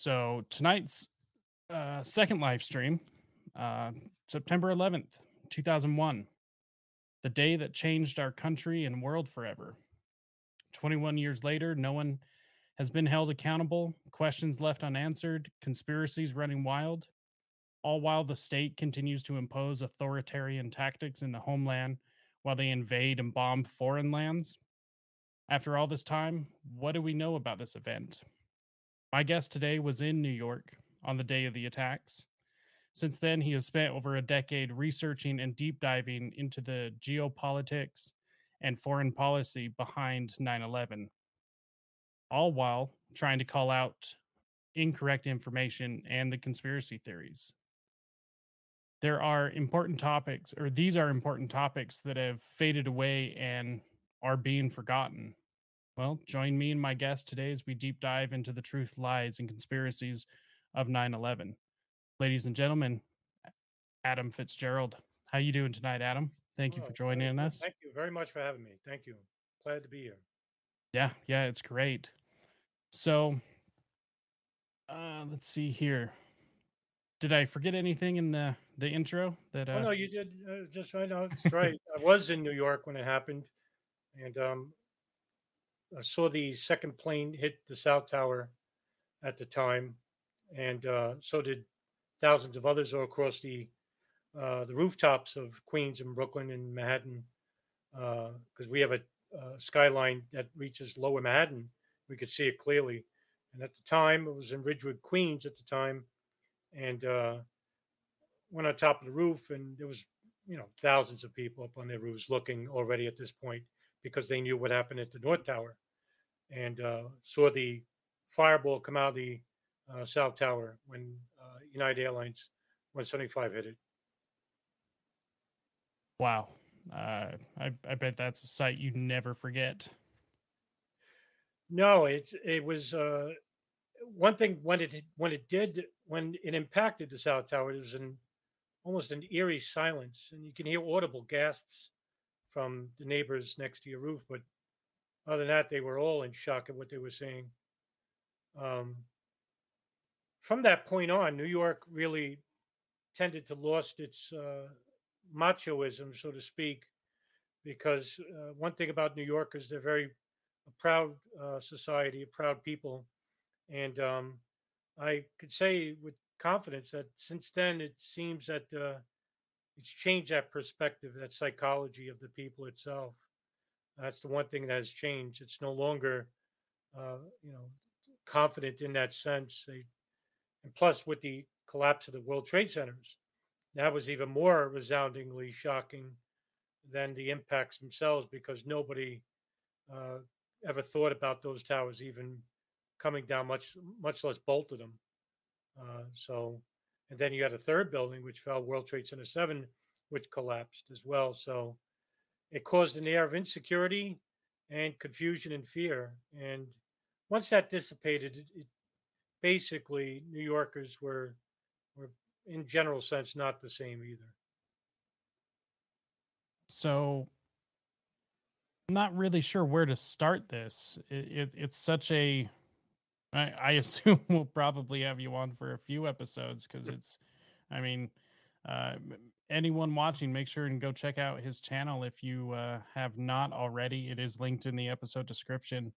So tonight's uh, second live stream, uh, September 11th, 2001, the day that changed our country and world forever. 21 years later, no one has been held accountable, questions left unanswered, conspiracies running wild, all while the state continues to impose authoritarian tactics in the homeland while they invade and bomb foreign lands. After all this time, what do we know about this event? My guest today was in New York on the day of the attacks. Since then, he has spent over a decade researching and deep diving into the geopolitics and foreign policy behind 9 11, all while trying to call out incorrect information and the conspiracy theories. There are important topics, or these are important topics that have faded away and are being forgotten. Well, join me and my guest today as we deep dive into the truth, lies, and conspiracies of 9/11. Ladies and gentlemen, Adam Fitzgerald. How you doing tonight, Adam? Thank you for joining us. Thank you very much for having me. Thank you. Glad to be here. Yeah, yeah, it's great. So, uh, let's see here. Did I forget anything in the the intro? That uh... oh no, you did uh, just right. No, it's right. I was in New York when it happened, and um, I saw the second plane hit the South Tower at the time, and uh, so did thousands of others all across the uh, the rooftops of Queens and Brooklyn and Manhattan, because uh, we have a, a, skyline that reaches Lower Manhattan. We could see it clearly, and at the time it was in Ridgewood, Queens, at the time, and uh, went on top of the roof, and there was you know thousands of people up on their roofs looking already at this point because they knew what happened at the North Tower, and uh, saw the fireball come out of the uh, South Tower when uh, United Airlines 175 hit it. Wow. Uh, I, I bet that's a sight you never forget. No, it it was uh, one thing when it when it did when it impacted the South Tower. It was an almost an eerie silence, and you can hear audible gasps from the neighbors next to your roof. But other than that, they were all in shock at what they were saying. Um, from that point on, New York really tended to lost its uh, machoism, so to speak, because uh, one thing about New Yorkers, they're very a proud uh, society, a proud people, and um, I could say with confidence that since then it seems that uh, it's changed that perspective, that psychology of the people itself. That's the one thing that has changed. It's no longer, uh, you know, confident in that sense. They and plus, with the collapse of the World Trade Centers, that was even more resoundingly shocking than the impacts themselves because nobody uh, ever thought about those towers even coming down, much much less bolted them. Uh, so, and then you had a third building which fell, World Trade Center Seven, which collapsed as well. So, it caused an air of insecurity and confusion and fear. And once that dissipated, it, it basically New Yorkers were were in general sense not the same either. So I'm not really sure where to start this. It, it, it's such a I, I assume we'll probably have you on for a few episodes because it's I mean uh, anyone watching make sure and go check out his channel if you uh, have not already. It is linked in the episode description.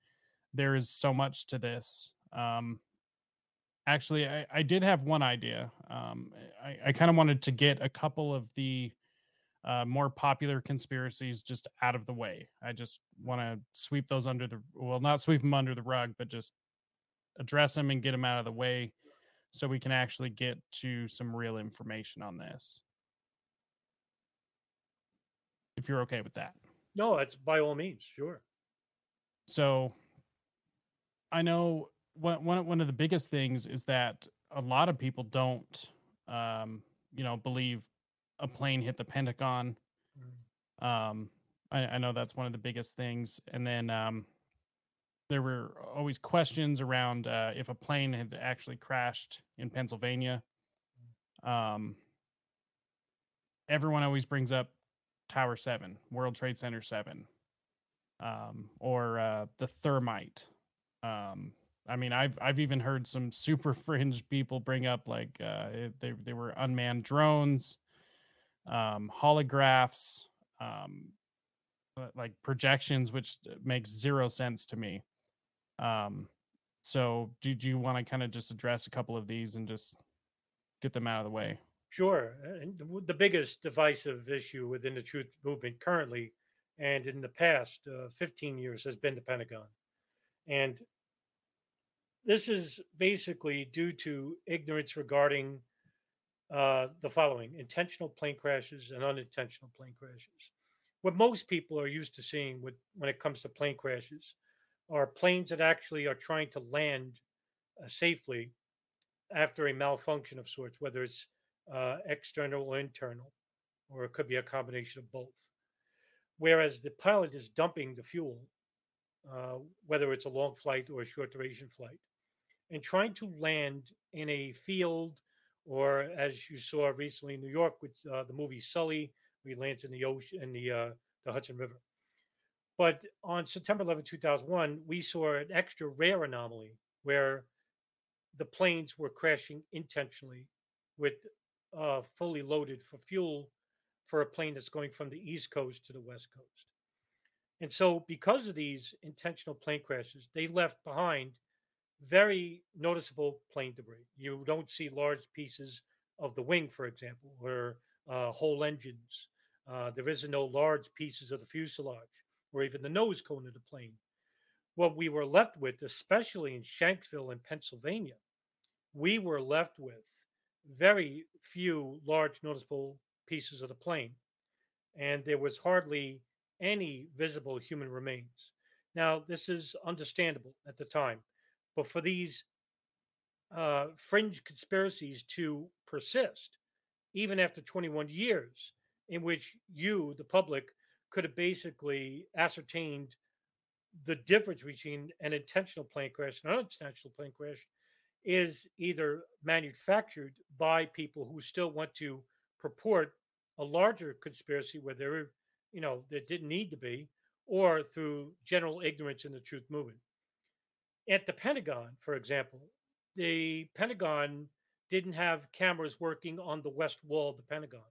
There is so much to this um, actually I, I did have one idea um, i, I kind of wanted to get a couple of the uh, more popular conspiracies just out of the way. I just want to sweep those under the well not sweep them under the rug but just address them and get them out of the way so we can actually get to some real information on this if you're okay with that no that's by all means sure so i know one one one of the biggest things is that a lot of people don't, um, you know, believe a plane hit the Pentagon. Mm. Um, I, I, know that's one of the biggest things, and then um, there were always questions around uh, if a plane had actually crashed in Pennsylvania. Um, everyone always brings up Tower Seven, World Trade Center Seven, um, or uh, the thermite. Um, I mean, I've I've even heard some super fringe people bring up like uh, they they were unmanned drones, um, holographs, um, like projections, which makes zero sense to me. Um, so, do, do you want to kind of just address a couple of these and just get them out of the way? Sure. And the biggest divisive issue within the truth movement currently and in the past uh, 15 years has been the Pentagon. And this is basically due to ignorance regarding uh, the following intentional plane crashes and unintentional plane crashes. What most people are used to seeing with, when it comes to plane crashes are planes that actually are trying to land uh, safely after a malfunction of sorts, whether it's uh, external or internal, or it could be a combination of both. Whereas the pilot is dumping the fuel, uh, whether it's a long flight or a short duration flight, and trying to land in a field, or as you saw recently in New York with uh, the movie Sully, he lands in the ocean in the uh, the Hudson River. But on September 11, 2001, we saw an extra rare anomaly where the planes were crashing intentionally with uh, fully loaded for fuel for a plane that's going from the East Coast to the West Coast. And so, because of these intentional plane crashes, they left behind very noticeable plane debris. You don't see large pieces of the wing, for example, or uh, whole engines. Uh, there isn't no large pieces of the fuselage or even the nose cone of the plane. What we were left with, especially in Shanksville in Pennsylvania, we were left with very few large noticeable pieces of the plane, and there was hardly any visible human remains. Now, this is understandable at the time but for these uh, fringe conspiracies to persist, even after 21 years, in which you, the public, could have basically ascertained the difference between an intentional plane crash and an unintentional plane crash is either manufactured by people who still want to purport a larger conspiracy where there, you know, there didn't need to be, or through general ignorance in the truth movement. At the Pentagon, for example, the Pentagon didn't have cameras working on the west wall of the Pentagon.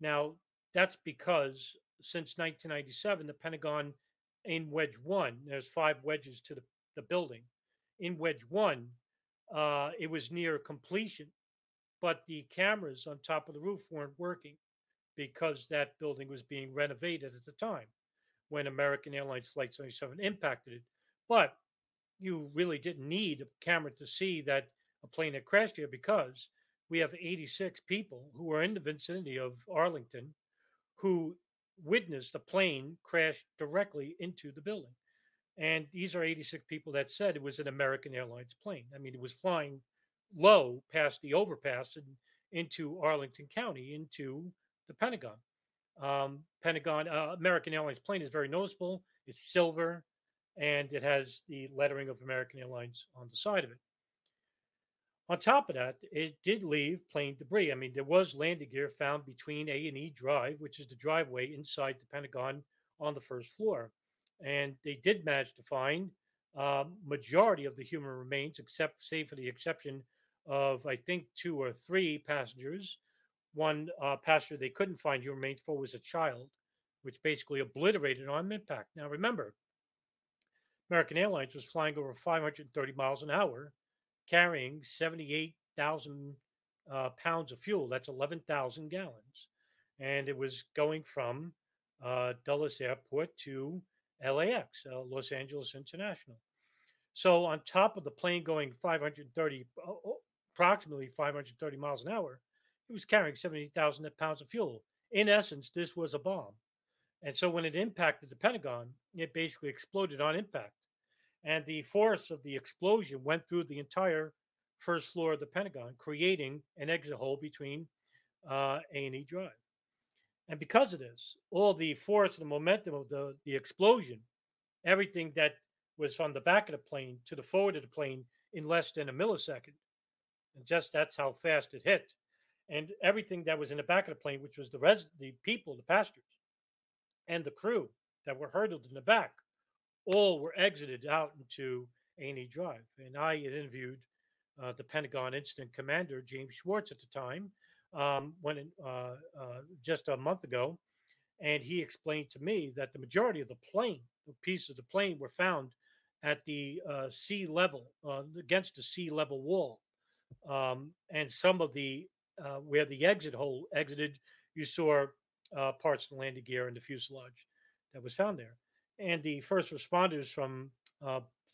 Now, that's because since 1997, the Pentagon in Wedge 1, there's five wedges to the, the building. In Wedge 1, uh, it was near completion, but the cameras on top of the roof weren't working because that building was being renovated at the time when American Airlines Flight 77 impacted it. But you really didn't need a camera to see that a plane had crashed here because we have 86 people who were in the vicinity of Arlington who witnessed a plane crash directly into the building. And these are 86 people that said it was an American Airlines plane. I mean, it was flying low past the overpass and into Arlington County, into the Pentagon. Um, Pentagon, uh, American Airlines plane is very noticeable. It's silver and it has the lettering of American Airlines on the side of it. On top of that, it did leave plane debris. I mean, there was landing gear found between A and E Drive, which is the driveway inside the Pentagon on the first floor, and they did manage to find uh, majority of the human remains, except save for the exception of I think two or three passengers. One uh, passenger they couldn't find human remains for was a child, which basically obliterated on impact. Now remember, American Airlines was flying over 530 miles an hour, carrying 78,000 uh, pounds of fuel. That's 11,000 gallons. And it was going from uh, Dulles Airport to LAX, uh, Los Angeles International. So, on top of the plane going 530, approximately 530 miles an hour, it was carrying 78,000 pounds of fuel. In essence, this was a bomb. And so when it impacted the Pentagon, it basically exploded on impact. And the force of the explosion went through the entire first floor of the Pentagon, creating an exit hole between uh, A&E Drive. And because of this, all the force and the momentum of the, the explosion, everything that was from the back of the plane to the forward of the plane in less than a millisecond. And just that's how fast it hit. And everything that was in the back of the plane, which was the res- the people, the passengers, and the crew that were hurdled in the back, all were exited out into A&E Drive. And I had interviewed uh, the Pentagon Incident Commander, James Schwartz, at the time, um, when uh, uh, just a month ago. And he explained to me that the majority of the plane, the pieces of the plane, were found at the uh, sea level, uh, against the sea level wall. Um, and some of the, uh, where the exit hole exited, you saw parts of the landing gear and the fuselage that was found there. And the first responders from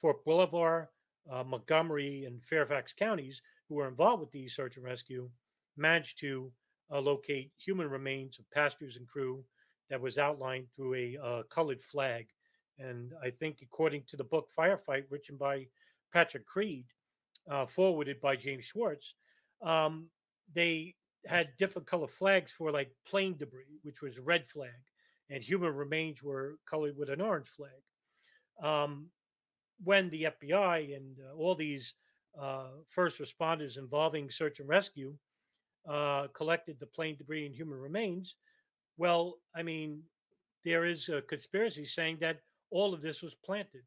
Fort Belvoir, uh, Montgomery, and Fairfax counties who were involved with the search and rescue managed to uh, locate human remains of passengers and crew that was outlined through a uh, colored flag. And I think, according to the book Firefight, written by Patrick Creed, uh, forwarded by James Schwartz, um, they had different color flags for like plane debris, which was red flag, and human remains were colored with an orange flag. Um, when the FBI and uh, all these uh, first responders involving search and rescue uh, collected the plane debris and human remains, well, I mean, there is a conspiracy saying that all of this was planted.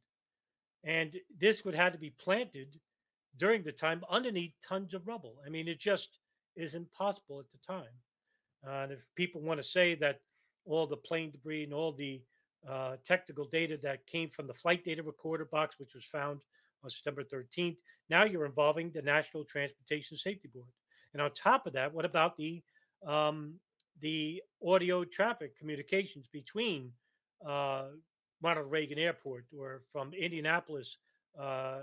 And this would have to be planted during the time underneath tons of rubble. I mean, it just is impossible at the time. Uh, and if people want to say that all the plane debris and all the uh, technical data that came from the flight data recorder box, which was found on September 13th. Now you're involving the National Transportation Safety Board. And on top of that, what about the um, the audio traffic communications between uh, Ronald Reagan Airport or from Indianapolis uh,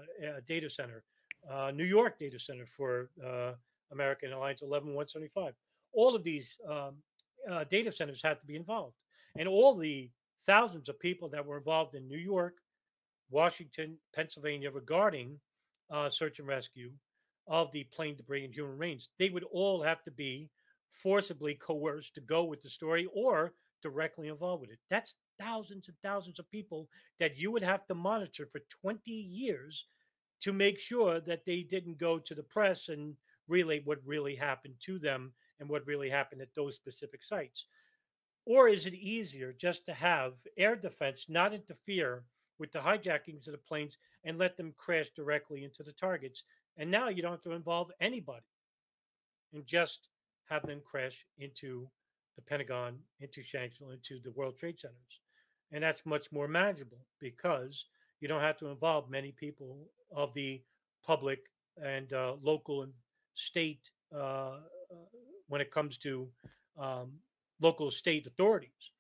data center, uh, New York data center for uh, American Airlines 11175. All of these um, uh, data centers have to be involved, and all the thousands of people that were involved in New York, Washington, Pennsylvania regarding uh, search and rescue of the plane debris and human remains. They would all have to be forcibly coerced to go with the story or directly involved with it. That's thousands and thousands of people that you would have to monitor for 20 years to make sure that they didn't go to the press and relay what really happened to them and what really happened at those specific sites. Or is it easier just to have air defense not interfere with the hijackings of the planes and let them crash directly into the targets? And now you don't have to involve anybody and just have them crash into the Pentagon, into Shanksville, into the World Trade Centers. And that's much more manageable because you don't have to involve many people of the public and uh, local and state uh, uh, when it comes to um, local state authorities,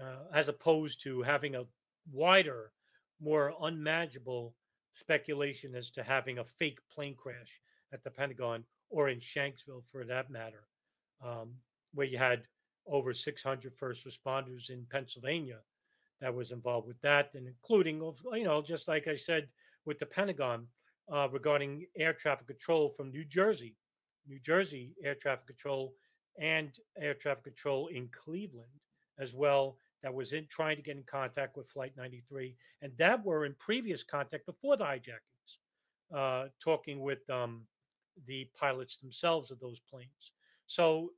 uh, as opposed to having a wider, more unmanageable speculation as to having a fake plane crash at the Pentagon or in Shanksville for that matter, um, where you had over 600 first responders in Pennsylvania that was involved with that, and including, you know, just like I said with the Pentagon uh, regarding air traffic control from New Jersey, New Jersey air traffic control and air traffic control in Cleveland as well that was in trying to get in contact with Flight 93, and that were in previous contact before the hijackings, uh, talking with um, the pilots themselves of those planes. So,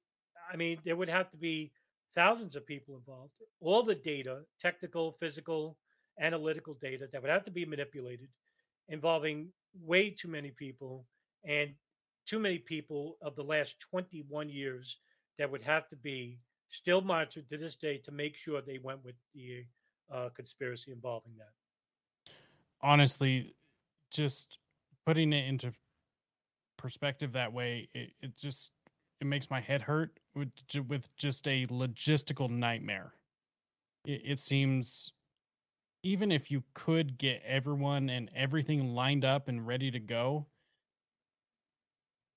I mean, there would have to be thousands of people involved, all the data, technical, physical, analytical data that would have to be manipulated, involving way too many people and too many people of the last 21 years that would have to be still monitored to this day to make sure they went with the uh, conspiracy involving that. Honestly, just putting it into perspective that way, it, it just it makes my head hurt with with just a logistical nightmare. It, it seems even if you could get everyone and everything lined up and ready to go,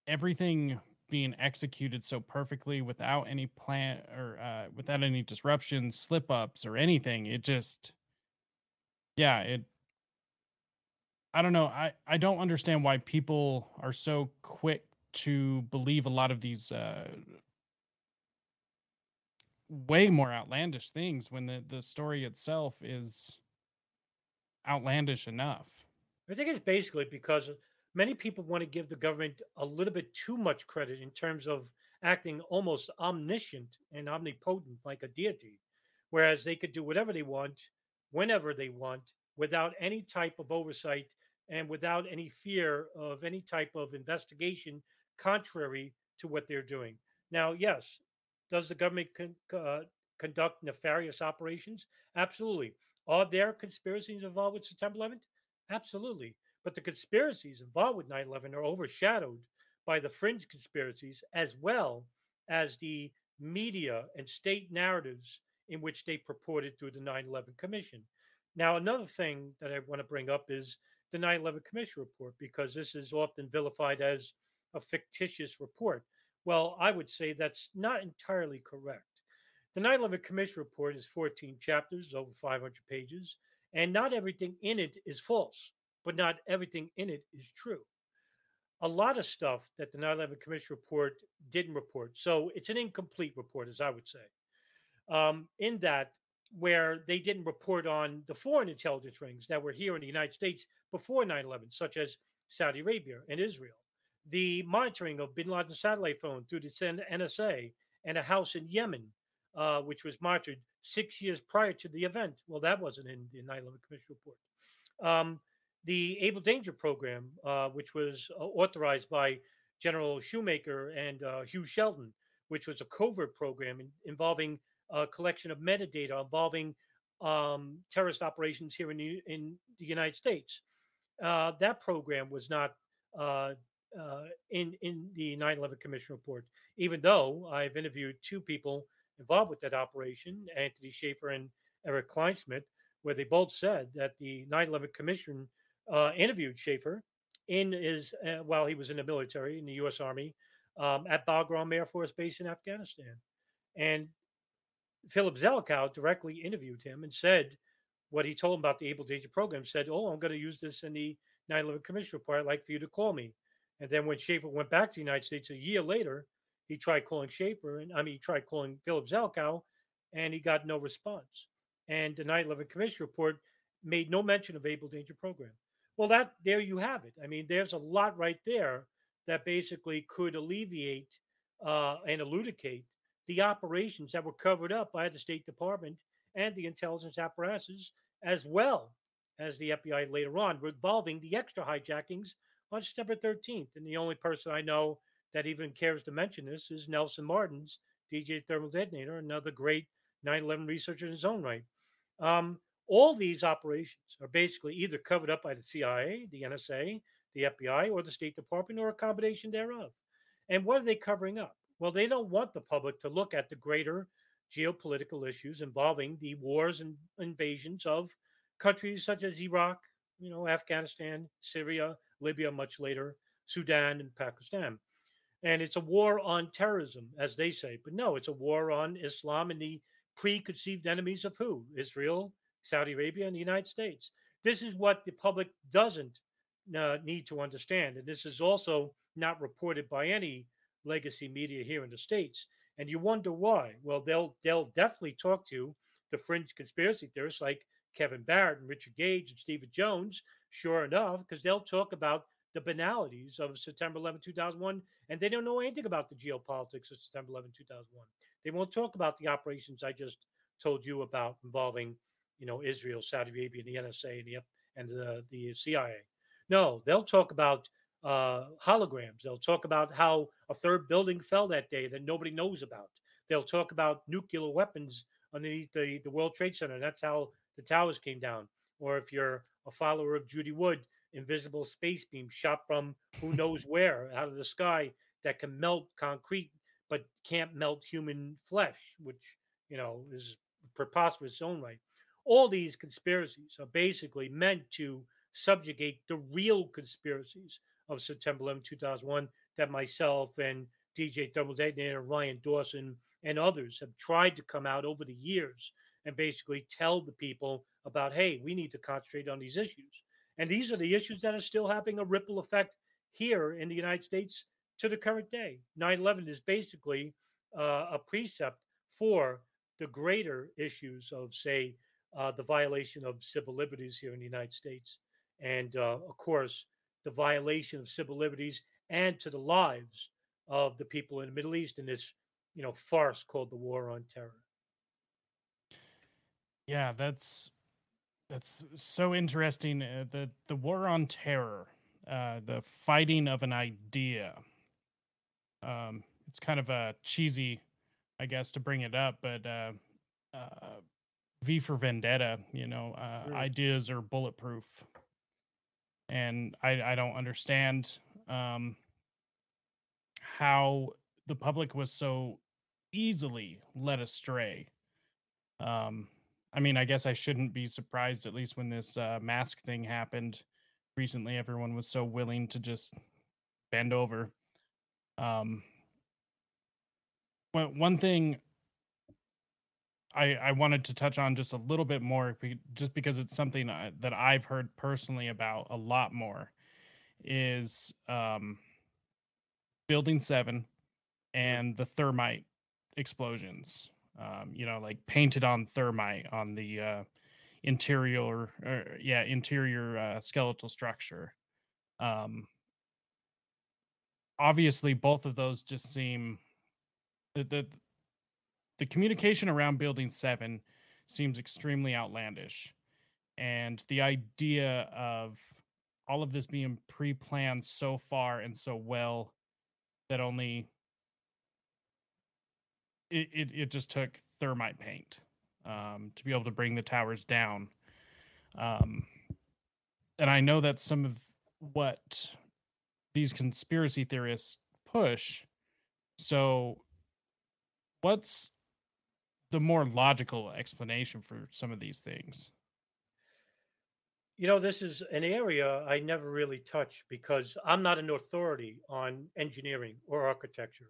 everything being executed so perfectly without any plan or uh, without any disruptions, slip ups, or anything. It just, yeah, it. I don't know. I I don't understand why people are so quick to believe a lot of these uh, way more outlandish things when the the story itself is outlandish enough. I think it's basically because many people want to give the government a little bit too much credit in terms of acting almost omniscient and omnipotent like a deity, whereas they could do whatever they want, whenever they want, without any type of oversight and without any fear of any type of investigation contrary to what they're doing. Now, yes, does the government con- uh, conduct nefarious operations? Absolutely. Are there conspiracies involved with September 11th? Absolutely. But the conspiracies involved with 9 11 are overshadowed by the fringe conspiracies as well as the media and state narratives in which they purported through the 9 11 Commission. Now, another thing that I want to bring up is the 9 11 Commission report, because this is often vilified as a fictitious report. Well, I would say that's not entirely correct. The 9 11 Commission report is 14 chapters, over 500 pages, and not everything in it is false, but not everything in it is true. A lot of stuff that the 9 11 Commission report didn't report. So it's an incomplete report, as I would say, um, in that where they didn't report on the foreign intelligence rings that were here in the United States before 9 11, such as Saudi Arabia and Israel, the monitoring of bin Laden's satellite phone through the NSA and a house in Yemen uh, which was monitored six years prior to the event. Well, that wasn't in the 9 11 Commission report. Um, the Able Danger program, uh, which was uh, authorized by General Schoomaker and uh, Hugh Shelton, which was a covert program in, involving a collection of metadata involving um, terrorist operations here in the, in the United States. Uh, that program was not uh, uh, in in the 9/11 Commission report, even though I've interviewed two people involved with that operation, Anthony Shaffer and Erik Kleinsmith, where they both said that the 9/11 Commission uh, interviewed Shaffer in his uh, while he was in the military in the U.S. Army um, at Bagram Air Force Base in Afghanistan, and Philip Zelikow directly interviewed him and said what he told him about the Able Danger program. Said, "Oh, I'm going to use this in the 9/11 Commission report. I'd like for you to call me." And then when Shaffer went back to the United States a year later, he tried calling Shaffer, and I mean, he tried calling Philip Zelikow, and he got no response. And the 9 11 Commission report made no mention of Able Danger Program. Well, that there you have it. I mean, there's a lot right there that basically could alleviate uh, and elucidate the operations that were covered up by the State Department and the intelligence apparatuses, as well as the FBI later on, involving the extra hijackings on September 13th. And the only person I know that even cares to mention this is Nelson Martin's DJ Thermal Detonator, another great 9 11 researcher in his own right. Um, all these operations are basically either covered up by the CIA, the NSA, the FBI, or the State Department, or a combination thereof. And what are they covering up? Well, they don't want the public to look at the greater geopolitical issues involving the wars and invasions of countries such as Iraq, you know, Afghanistan, Syria, Libya, much later, Sudan, and Pakistan and it's a war on terrorism, as they say. But no, it's a war on Islam and the preconceived enemies of who? Israel, Saudi Arabia, and the United States. This is what the public doesn't uh, need to understand, and this is also not reported by any legacy media here in the states. And you wonder why? Well, they'll they'll definitely talk to the fringe conspiracy theorists like Kevin Barrett and Richard Gage and Stephen Jones. Sure enough, because they'll talk about the banalities of September 11, 2001, and they don't know anything about the geopolitics of September 11, 2001. They won't talk about the operations I just told you about involving, you know, Israel, Saudi Arabia, and the NSA, and the and the, the CIA. No, they'll talk about uh, holograms. They'll talk about how a third building fell that day that nobody knows about. They'll talk about nuclear weapons underneath the, the World Trade Center. That's how the towers came down. Or if you're a follower of Judy Wood, invisible space beam shot from who knows where out of the sky that can melt concrete but can't melt human flesh, which you know is preposterous in its own right. All these conspiracies are basically meant to subjugate the real conspiracies of September 11, 2001 that myself and DJ Thermal Detonator, Ryan Dawson, and others have tried to come out over the years and basically tell the people about, hey, we need to concentrate on these issues. And these are the issues that are still having a ripple effect here in the United States to the current day. 9 11 is basically uh, a precept for the greater issues of, say, uh, the violation of civil liberties here in the United States. And uh, of course, the violation of civil liberties and to the lives of the people in the Middle East in this, you know, farce called the war on terror. Yeah, that's that's so interesting. Uh, the the war on terror, uh, the fighting of an idea. Um, it's kind of a cheesy, I guess, to bring it up, but uh, uh, V for Vendetta, you know, uh, Mm. ideas are bulletproof, and I I don't understand um, how the public was so easily led astray. Um, I mean, I guess I shouldn't be surprised, at least when this uh, mask thing happened recently. Everyone was so willing to just bend over. Um, one one thing I, I wanted to touch on just a little bit more, just because it's something that I've heard personally about a lot more, is um, Building Seven and the thermite explosions. Um, you know, like painted on thermite on the uh, interior, or, yeah, interior uh, skeletal structure. Um, obviously, both of those just seem the the, communication around Building Seven seems extremely outlandish, and the idea of all of this being pre-planned so far and so well that only it, it, it just took thermite paint um, to be able to bring the towers down. Um, and I know that some of what these conspiracy theorists push. So, what's the more logical explanation for some of these things? You know, this is an area I never really touch because I'm not an authority on engineering or architecture.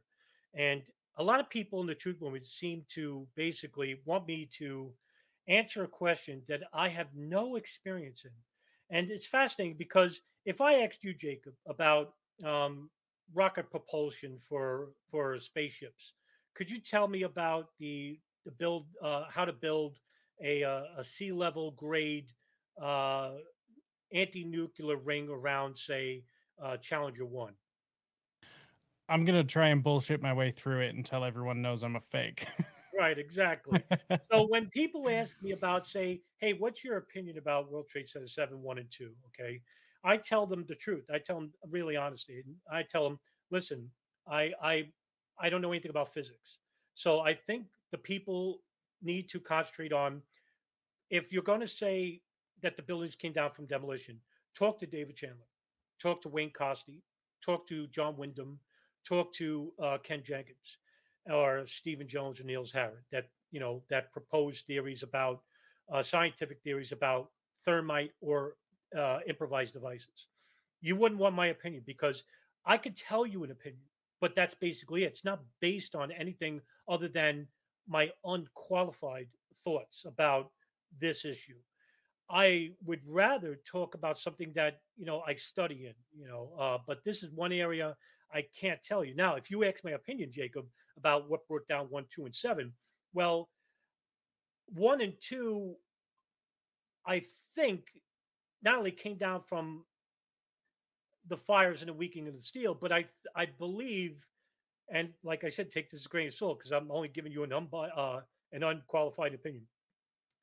And a lot of people in the truth movement seem to basically want me to answer a question that I have no experience in. And it's fascinating because if I asked you, Jacob, about um, rocket propulsion for for spaceships, could you tell me about the the build uh, how to build a uh, a sea level grade uh, anti-nuclear ring around, say, uh, Challenger One? I'm gonna try and bullshit my way through it until everyone knows I'm a fake. Right, exactly. So when people ask me about, say, hey, what's your opinion about World Trade Center 7, 1, and 2? Okay. I tell them the truth. I tell them really honestly. And I tell them, listen, I I I don't know anything about physics. So I think the people need to concentrate on if you're going to say that the buildings came down from demolition, talk to David Chandler, talk to Wayne Coste, talk to John Wyndham, talk to uh, Ken Jenkins or Stephen Jones or Niels Harrit that you know that proposed theories about uh, scientific theories about thermite or uh, improvised devices. You wouldn't want my opinion because I could tell you an opinion, but that's basically it. It's not based on anything other than my unqualified thoughts about this issue. I would rather talk about something that you know I study in, you know. Uh, but this is one area I can't tell you now. If you ask my opinion, Jacob, about what brought down one, two, and seven, well, one and two, I think, not only came down from the fires and the weakening of the steel, but I I believe, and like I said, take this grain of salt because I'm only giving you an uh, an unqualified opinion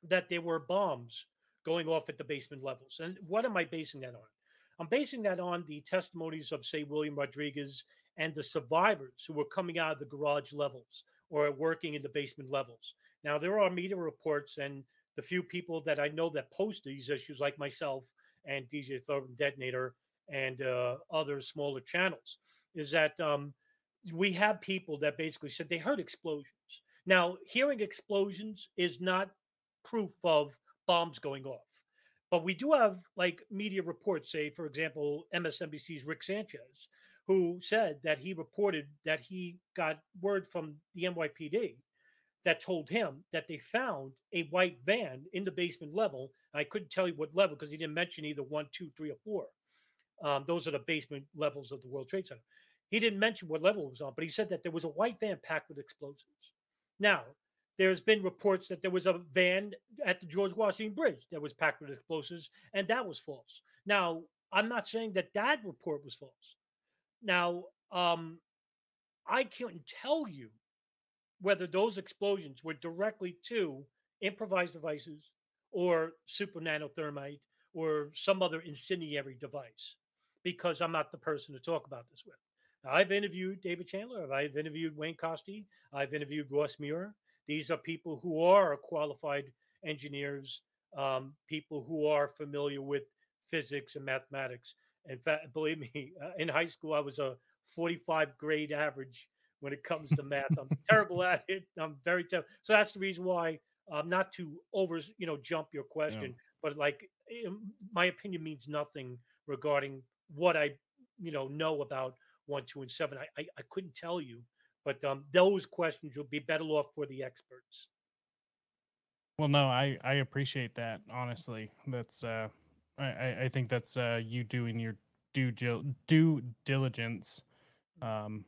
that there were bombs going off at the basement levels. And what am I basing that on? I'm basing that on the testimonies of, say, William Rodriguez and the survivors who were coming out of the garage levels or working in the basement levels. Now, there are media reports, and the few people that I know that post these issues, like myself and DJ Thermal Detonator and uh, other smaller channels, is that um, we have people that basically said they heard explosions. Now, hearing explosions is not proof of bombs going off. But we do have like media reports, say, for example, MSNBC's Rick Sanchez, who said that he reported that he got word from the NYPD that told him that they found a white van in the basement level. I couldn't tell you what level because he didn't mention either one, two, three, or four. Um, those are the basement levels of the World Trade Center. He didn't mention what level it was on, but he said that there was a white van packed with explosives. Now, there's been reports that there was a van at the George Washington Bridge that was packed with explosives, and that was false. Now, I'm not saying that that report was false. Now, um, I can't tell you whether those explosions were directly to improvised devices or super nanothermite or some other incendiary device because I'm not the person to talk about this with. I've interviewed David Chandler, I've interviewed Wayne Coste, I've interviewed Ross Muir. These are people who are qualified engineers, um, people who are familiar with physics and mathematics. In fact, believe me, uh, in high school, I was a 45 grade average when it comes to math. I'm terrible at it. I'm very terrible. So that's the reason why, um, not to over, you know, jump your question, yeah. but like my opinion means nothing regarding what I, you know, know about one, two, and seven. I, I, I couldn't tell you, but um, those questions will be better off for the experts. Well, no, I, I appreciate that. Honestly, that's uh, I, I think that's uh, you doing your due due diligence um,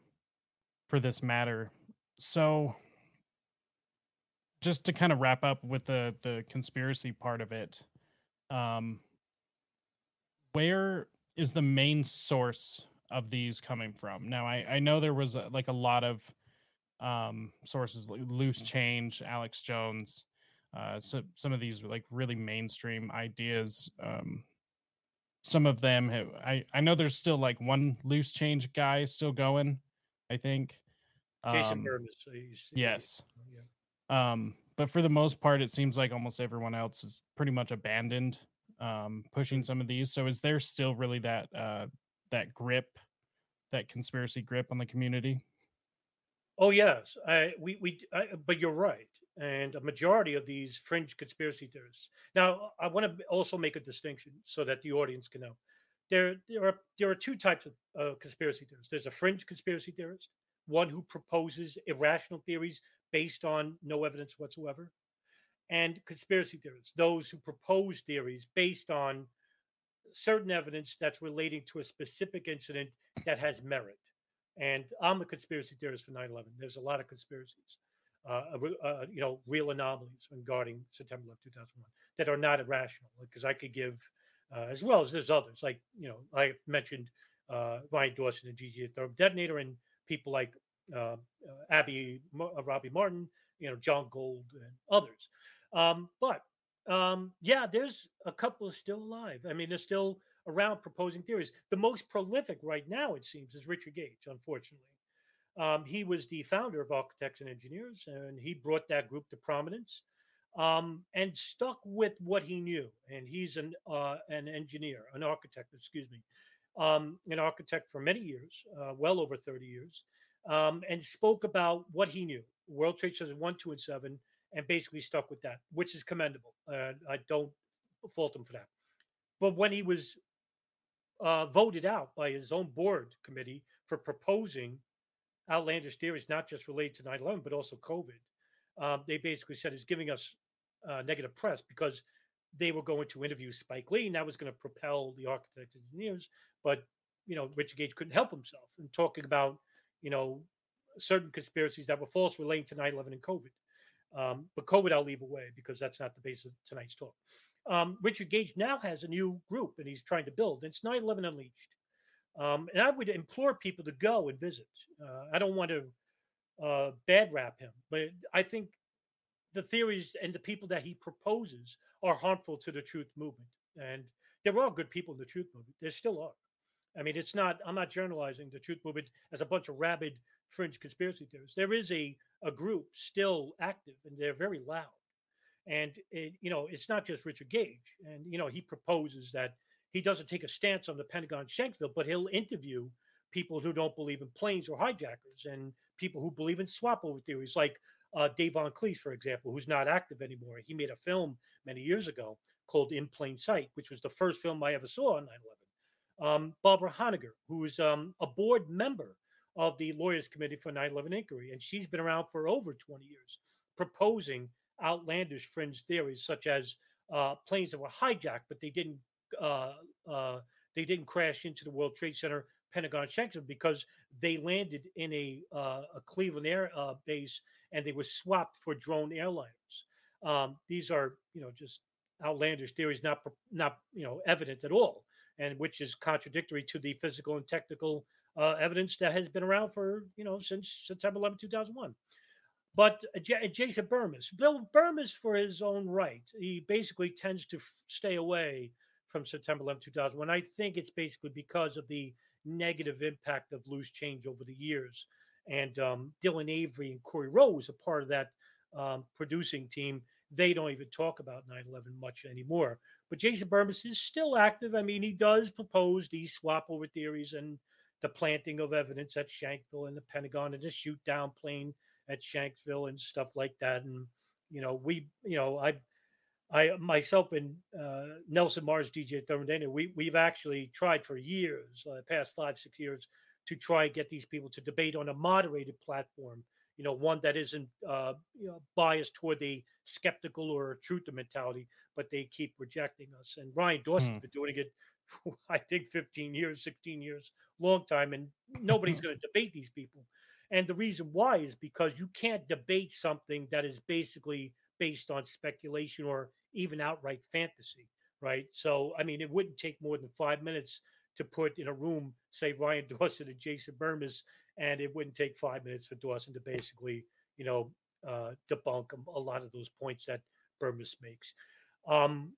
for this matter. So, just to kind of wrap up with the the conspiracy part of it, um, where is the main source of these coming from? Now, I I know there was a, like a lot of um, sources, like loose change, Alex Jones. Uh, so some of these like really mainstream ideas um, some of them have, I I know there's still like one loose change guy still going. I think. Jason um, Bermas. yes. Yeah. Um, but for the most part, it seems like almost everyone else is pretty much abandoned um, pushing some of these. So is there still really that uh, that grip, that conspiracy grip on the community? Oh yes, I we we. I, but you're right and a majority of these fringe conspiracy theorists. Now, I want to also make a distinction so that the audience can know. There, there are there are two types of uh, conspiracy theorists. There's a fringe conspiracy theorist, one who proposes irrational theories based on no evidence whatsoever, and conspiracy theorists, those who propose theories based on certain evidence that's relating to a specific incident that has merit. And I'm a conspiracy theorist for 9/11. There's a lot of conspiracies uh, uh, you know, real anomalies regarding September 11, 2001 that are not irrational. Because I could give, uh, as well as there's others, like, you know, I mentioned uh, Ryan Dawson and DJ Therm Detonator and people like uh, uh, Abby, Robbie Martin, you know, Jon Gold and others. Um, but um, yeah, there's a couple still alive. I mean, they're still around proposing theories. The most prolific right now, it seems, is Richard Gage, unfortunately. Um, he was the founder of Architects and Engineers, and he brought that group to prominence um, and stuck with what he knew. And he's an uh, an engineer, an architect, excuse me, um, an architect for many years, uh, well over 30 years, um, and spoke about what he knew World Trade Center 1, 2, and 7, and basically stuck with that, which is commendable. Uh, I don't fault him for that. But when he was uh, voted out by his own board committee for proposing outlandish theories, not just related to 9 11, but also COVID. Um, they basically said is giving us uh, negative press because they were going to interview Spike Lee, and that was going to propel the architects and engineers. But you know, Richard Gage couldn't help himself and talking about you know certain conspiracies that were false relating to 9/11 and COVID. Um, but COVID, I'll leave away because that's not the base of tonight's talk. Um, Richard Gage now has a new group, and he's trying to build. It's 9/11 Unleashed. Um, and I would implore people to go and visit. Uh, I don't want to uh, bad rap him, but I think the theories and the people that he proposes are harmful to the truth movement. And there are good people in the truth movement. There still are. I mean, it's not, I'm not generalizing the truth movement as a bunch of rabid fringe conspiracy theorists. There is a, a group still active and they're very loud. And, it, you know, it's not just Richard Gage. And, you know, he proposes that he doesn't take a stance on the Pentagon Shanksville, but he'll interview people who don't believe in planes or hijackers and people who believe in swap over theories, like uh, Dave Von Kleist, for example, who's not active anymore. He made a film many years ago called In Plane Site, which was the first film I ever saw on 9 11. Um, Barbara Honegger, who's um, a board member of the Lawyers Committee for 9 11 Inquiry, and she's been around for over 20 years proposing outlandish fringe theories such as uh, planes that were hijacked, but they didn't uh, uh, they didn't crash into the World Trade Center Pentagon Shanksville because they landed in a, uh, a Cleveland Air uh, base and they were swapped for drone airliners. Um, these are, you know, just outlandish theories, not not you know evident at all, and which is contradictory to the physical and technical uh, evidence that has been around for you know since September 11, 2001. But uh, J- Jason Bermas, Bill Bermas, for his own right, he basically tends to f- stay away from September 11, 2001. I think it's basically because of the negative impact of loose change over the years. And um, Dylan Avery and Korey Rowe Rose a part of that um, producing team. They don't even talk about 9 11 much anymore. But Jason Bermas is still active. I mean, he does propose these swap over theories and the planting of evidence at Shanksville and the Pentagon and the shoot down plane at Shanksville and stuff like that. And, you know, we, you know, I, I myself and uh, Nelson Martins, DJ Thermal Detonator, we we've actually tried for years, uh, past five six years, to try and get these people to debate on a moderated platform. You know, one that isn't uh, you know, biased toward the skeptical or truther mentality, but they keep rejecting us. And Ryan Dawson's hmm. been doing it I think 15 years, 16 years, long time, and nobody's going to debate these people. And the reason why is because you can't debate something that is basically based on speculation or even outright fantasy, right? So, I mean, it wouldn't take more than five minutes to put in a room, say, Ryan Dawson and Jason Bermas, and it wouldn't take five minutes for Dawson to basically, you know, uh, debunk a lot of those points that Bermas makes. Um,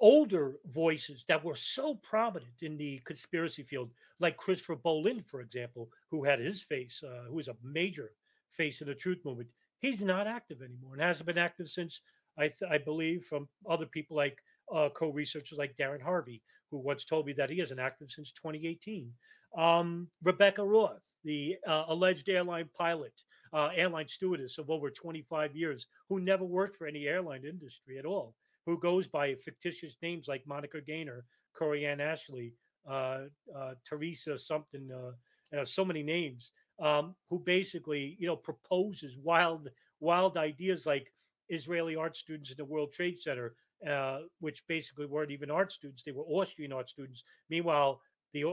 older voices that were so prominent in the conspiracy field, like Christopher Bollyn, for example, who had his face, uh, who was a major face in the truth movement, he's not active anymore and hasn't been active since I, th- I believe from other people like uh, co-researchers like Darren Harvey, who once told me that he isn't active since 2018. Um, Rebecca Roth, the uh, alleged airline pilot, uh, airline stewardess of over 25 years, who never worked for any airline industry at all, who goes by fictitious names like Monica Gaynor, Corey Ann Ashley, uh, uh, Teresa something, uh, so many names, um, who basically, you know, proposes wild, wild ideas like Israeli art students in the World Trade Center, uh, which basically weren't even art students; they were Austrian art students. Meanwhile, the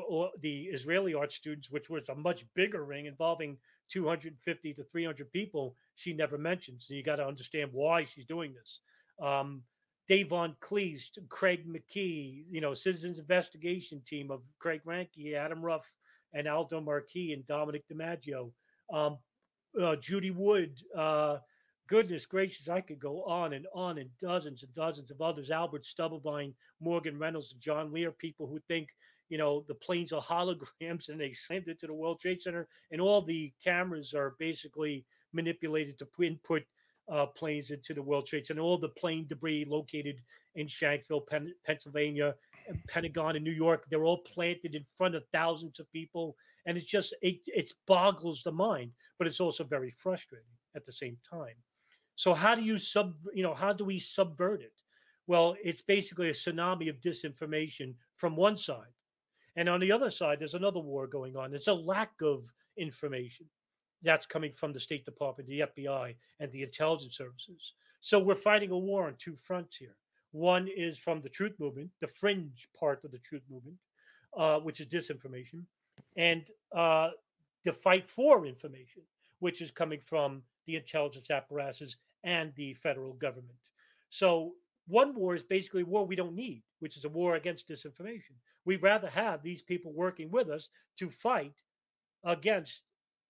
the Israeli art students, which was a much bigger ring involving 250 to 300 people, she never mentions. So you got to understand why she's doing this. Um, Dave Von Kleist, Craig McKee, you know, Citizens Investigation Team of Craig Ranke, Adam Ruff, and Aldo Marquis and Dominic DiMaggio, um, uh, Judy Wood, uh, goodness gracious, I could go on and on, and dozens and dozens of others. Albert Stubblebine, Morgan Reynolds, and John Lear, people who think you know the planes are holograms and they slammed it to the World Trade Center, and all the cameras are basically manipulated to input uh, planes into the World Trade Center. All the plane debris located in Shanksville, Pen- Pennsylvania, Pentagon in New York, they're all planted in front of thousands of people, and it's just it, it boggles the mind, but it's also very frustrating at the same time. So how do you sub, you know, how do we subvert it? Well, it's basically a tsunami of disinformation from one side. And on the other side, there's another war going on. There's a lack of information that's coming from the State Department, the FBI, and the intelligence services. So we're fighting a war on two fronts here. One is from the truth movement, the fringe part of the truth movement, uh, which is disinformation, and uh, the fight for information, which is coming from the intelligence apparatuses and the federal government. So one war is basically a war we don't need, which is a war against disinformation. We'd rather have these people working with us to fight against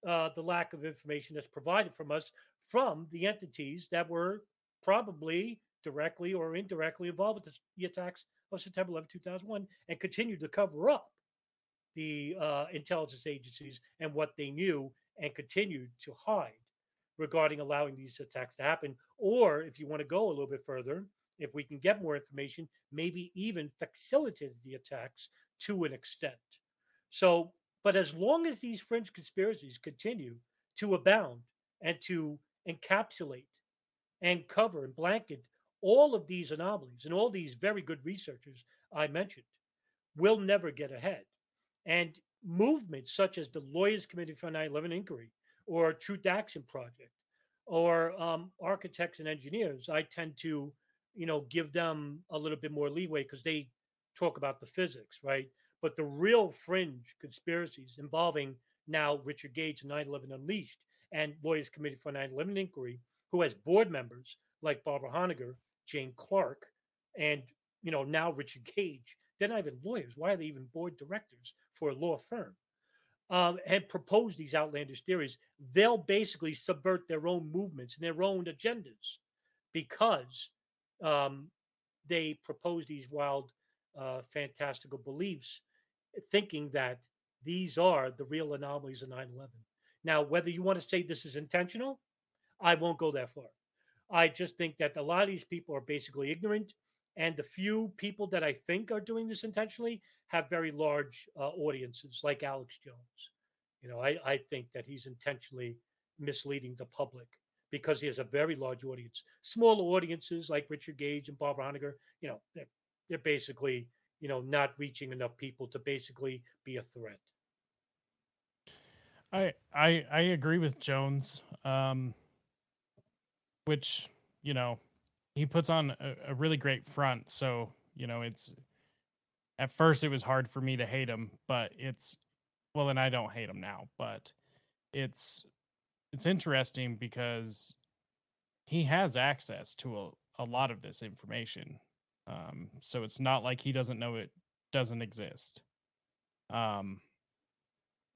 uh, the lack of information that's provided from us from the entities that were probably directly or indirectly involved with the attacks of September 11, 2001, and continued to cover up the uh, intelligence agencies and what they knew and continued to hide regarding allowing these attacks to happen. Or if you want to go a little bit further, if we can get more information, maybe even facilitated the attacks to an extent. So, but as long as these fringe conspiracies continue to abound and to encapsulate and cover and blanket all of these anomalies and all these very good researchers I mentioned will never get ahead. And movements such as the Lawyers Committee for 9 11 Inquiry, or Truth Action Project or um, architects and engineers, I tend to, you know, give them a little bit more leeway because they talk about the physics, right? But the real fringe conspiracies involving now Richard Gage and 9 11 Unleashed and Lawyers Committee for 9 11 Inquiry, who has board members like Barbara Honegger, Jane Clark, and, you know, now Richard Gage. They're not even lawyers. Why are they even board directors for a law firm? um, had proposed these outlandish theories, they'll basically subvert their own movements and their own agendas because um, they propose these wild, uh, fantastical beliefs, thinking that these are the real anomalies of 9 11. Now, whether you want to say this is intentional, I won't go that far. I just think that a lot of these people are basically ignorant. And the few people that I think are doing this intentionally have very large uh, audiences, like Alex Jones. You know, I, I think that he's intentionally misleading the public because he has a very large audience. Small audiences like Richard Gage and Barbara Honegger, you know, they're, they're basically, you know, not reaching enough people to basically be a threat. I I I agree with Jones, um, which you know he puts on a, a really great front. So you know it's at first it was hard for me to hate him, but it's well, and I don't hate him now, but it's it's interesting because he has access to a, a lot of this information. Um, so it's not like he doesn't know it doesn't exist. Um,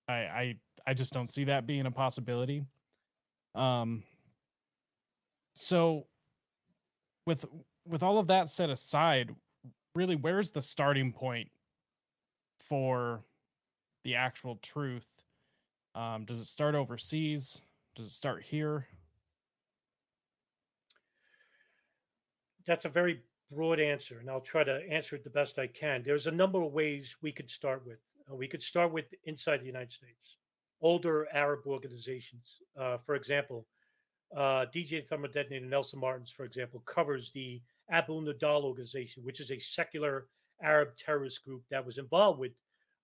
I I I just don't see that being a possibility. Um, so with with all of that set aside, really, where's the starting point for the actual truth? Um, does it start overseas? Does it start here? That's a very broad answer, and I'll try to answer it the best I can. There's a number of ways we could start with. Uh, we could start with inside the United States, older Arab organizations. Uh, for example, uh, DJ Thermal Detonator Nelson Martins, for example, covers the Abu Nidal organization, which is a secular Arab terrorist group that was involved with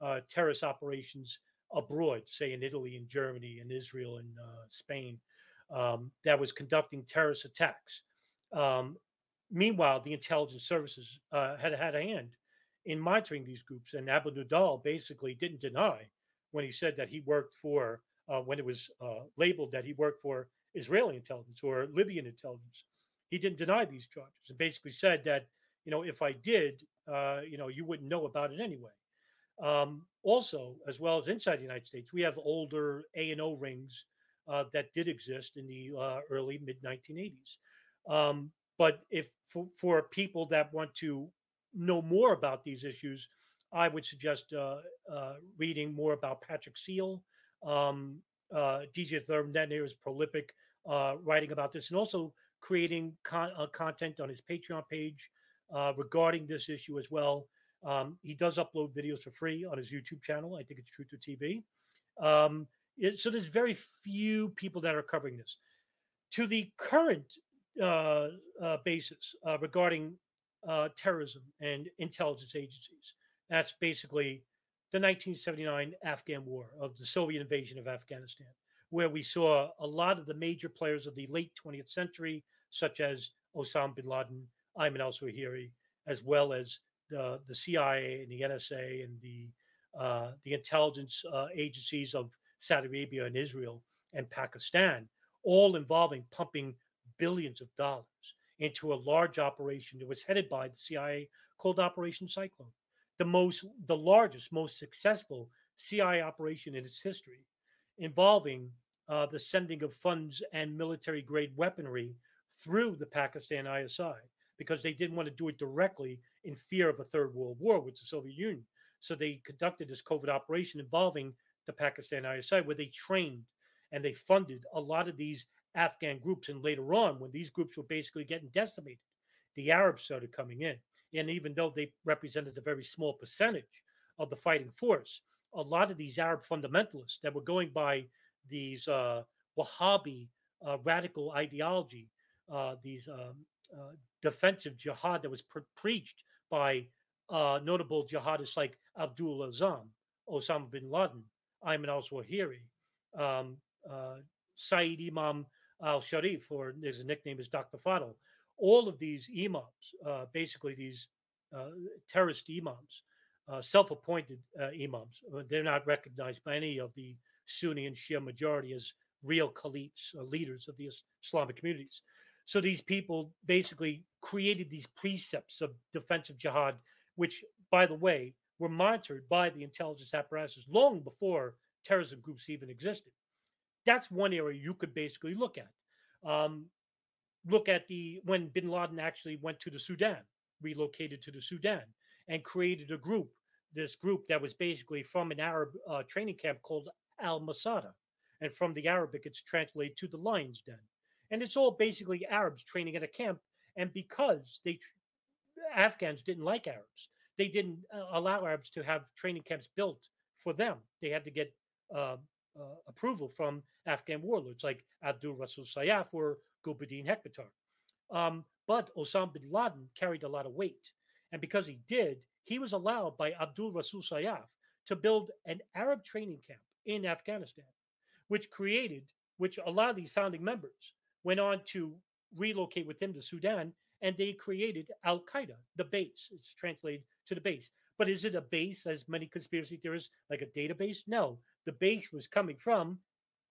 uh, terrorist operations abroad, say in Italy and Germany and Israel and uh, Spain, um, that was conducting terrorist attacks. Um, meanwhile, the intelligence services uh, had had a hand in monitoring these groups, and Abu Nidal basically didn't deny when he said that he worked for, uh, when it was uh, labeled that he worked for Israeli intelligence or Libyan intelligence. He didn't deny these charges and basically said that, you know, if I did, uh, you know, you wouldn't know about it anyway. Um, also, as well as inside the United States, we have older A and O rings uh, that did exist in the uh, early mid 1980s. Um, but if for, for, people that want to know more about these issues, I would suggest uh, uh reading more about Patrick Seale. Um, uh, DJ Thermal Detonator is prolific uh, writing about this and also creating con- content on his Patreon page regarding this issue as well. Um, he does upload videos for free on his YouTube channel. I think it's True to TV. Um, it, so there's very few people that are covering this. To the current uh, uh, basis uh, regarding uh, terrorism and intelligence agencies, that's basically the 1979 Afghan War of the Soviet invasion of Afghanistan, where we saw a lot of the major players of the late 20th century, such as Osama bin Laden, Ayman al-Zawahiri, as well as the the CIA and the NSA and the uh, the intelligence uh, agencies of Saudi Arabia and Israel and Pakistan, all involving pumping billions of dollars into a large operation that was headed by the CIA called Operation Cyclone, the most the largest, most successful CIA operation in its history, involving uh, the sending of funds and military grade weaponry through the Pakistan ISI because they didn't want to do it directly in fear of a third world war with the Soviet Union. So they conducted this covert operation involving the Pakistan ISI, where they trained and they funded a lot of these Afghan groups. And later on, when these groups were basically getting decimated, the Arabs started coming in. And even though they represented a very small percentage of the fighting force, a lot of these Arab fundamentalists that were going by these uh, Wahhabi uh, radical ideology, uh, these um, uh, defensive jihad that was pre- preached by uh, notable jihadists like Abdul Azam, Osama bin Laden, Ayman al Zawahiri, um, uh, Saeed Imam al Sharif, or his nickname is Dr. Fadl. All of these imams, uh, basically these uh, terrorist imams, uh, self appointed uh, imams, they're not recognized by any of the Sunni and Shia majority as real caliphs, leaders of the Islamic communities. So these people basically created these precepts of defensive jihad, which, by the way, were monitored by the intelligence apparatuses long before terrorism groups even existed. That's one area you could basically look at. Um, look at the when bin Laden actually went to the Sudan, relocated to the Sudan, and created a group. This group that was basically from an Arab uh, training camp called Al Masada, and from the Arabic it's translated to the Lion's Den, and it's all basically Arabs training at a camp. And because they Afghans didn't like Arabs, they didn't uh, allow Arabs to have training camps built for them. They had to get uh, uh, approval from Afghan warlords like Abdul Rasul Sayyaf or Gulbuddin Hekmatyar. Um, but Osama bin Laden carried a lot of weight. And because he did, he was allowed by Abdul Rasul Sayyaf to build an Arab training camp in Afghanistan, which created, which a lot of these founding members went on to relocate with him to Sudan, and they created Al Qaeda, the base. It's translated to the base. But is it a base, as many conspiracy theorists, like a database? No, the base was coming from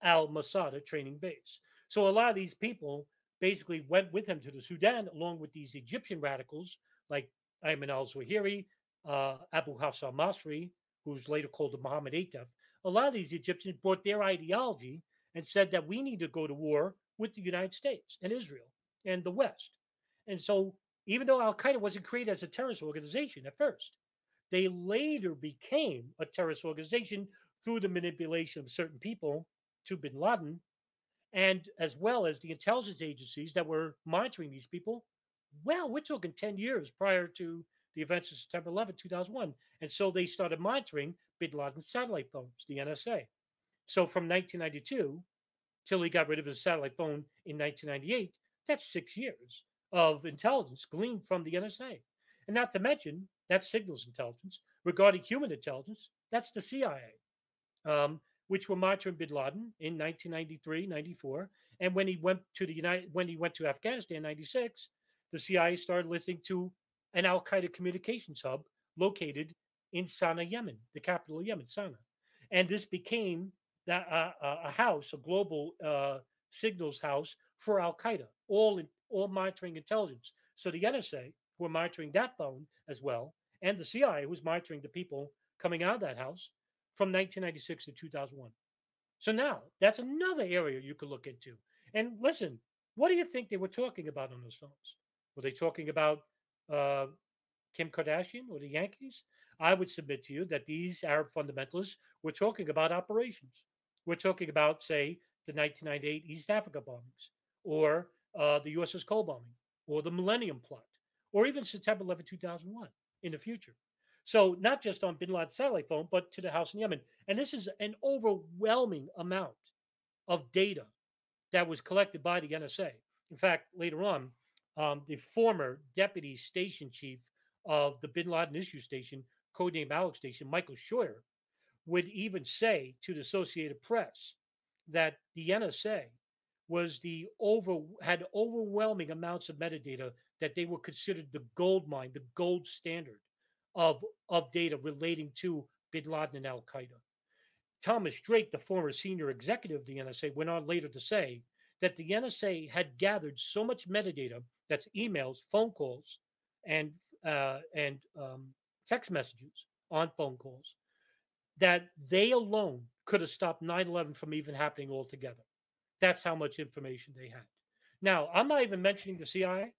Al Masada training base. So a lot of these people basically went with him to the Sudan, along with these Egyptian radicals like Ayman al Zawahiri, uh, Abu Hafs al Masri, who's later called the Muhammad Atef. A lot of these Egyptians brought their ideology and said that we need to go to war with the United States and Israel and the West. And so, even though Al Qaeda wasn't created as a terrorist organization at first, they later became a terrorist organization through the manipulation of certain people to bin Laden, and as well as the intelligence agencies that were monitoring these people. Well, we're talking 10 years prior to the events of September 11, 2001. And so they started monitoring bin Laden's satellite phones, the NSA. So from 1992 till he got rid of his satellite phone in 1998, that's six years of intelligence gleaned from the NSA. And not to mention, that signals intelligence. Regarding human intelligence, that's the CIA, um, which were monitoring Bin Laden in 1993, 94. And when he went to the United, when he went to Afghanistan, 96, the CIA started listening to an Al Qaeda communications hub located in Sana'a, Yemen, the capital of Yemen, Sana'a. And this became uh, uh, a house, a global uh, signals house for Al Qaeda, all in, all monitoring intelligence. So the NSA were monitoring that phone as well, and the CIA was monitoring the people coming out of that house from 1996 to 2001. So now that's another area you could look into. And listen, what do you think they were talking about on those phones? Were they talking about uh, Kim Kardashian or the Yankees? I would submit to you that these Arab fundamentalists were talking about operations. We're talking about, say, the 1998 East Africa bombings, or uh, the USS Cole bombing, or the Millennium Plot, or even September 11, 2001 in the future. So, not just on bin Laden's satellite phone, but to the house in Yemen. And this is an overwhelming amount of data that was collected by the NSA. In fact, later on, um, the former deputy station chief of the bin Laden issue station, codenamed Alex Station, Michael Scheuer, would even say to the Associated Press that the NSA was the over had overwhelming amounts of metadata that they were considered the gold mine, the gold standard of of data relating to Bin Laden and Al Qaeda. Thomas Drake, the former senior executive of the NSA, went on later to say that the NSA had gathered so much metadata that's emails, phone calls, and uh, and um, text messages on phone calls that they alone could have stopped 9/11 from even happening altogether. That's how much information they had. Now, I'm not even mentioning the CIA.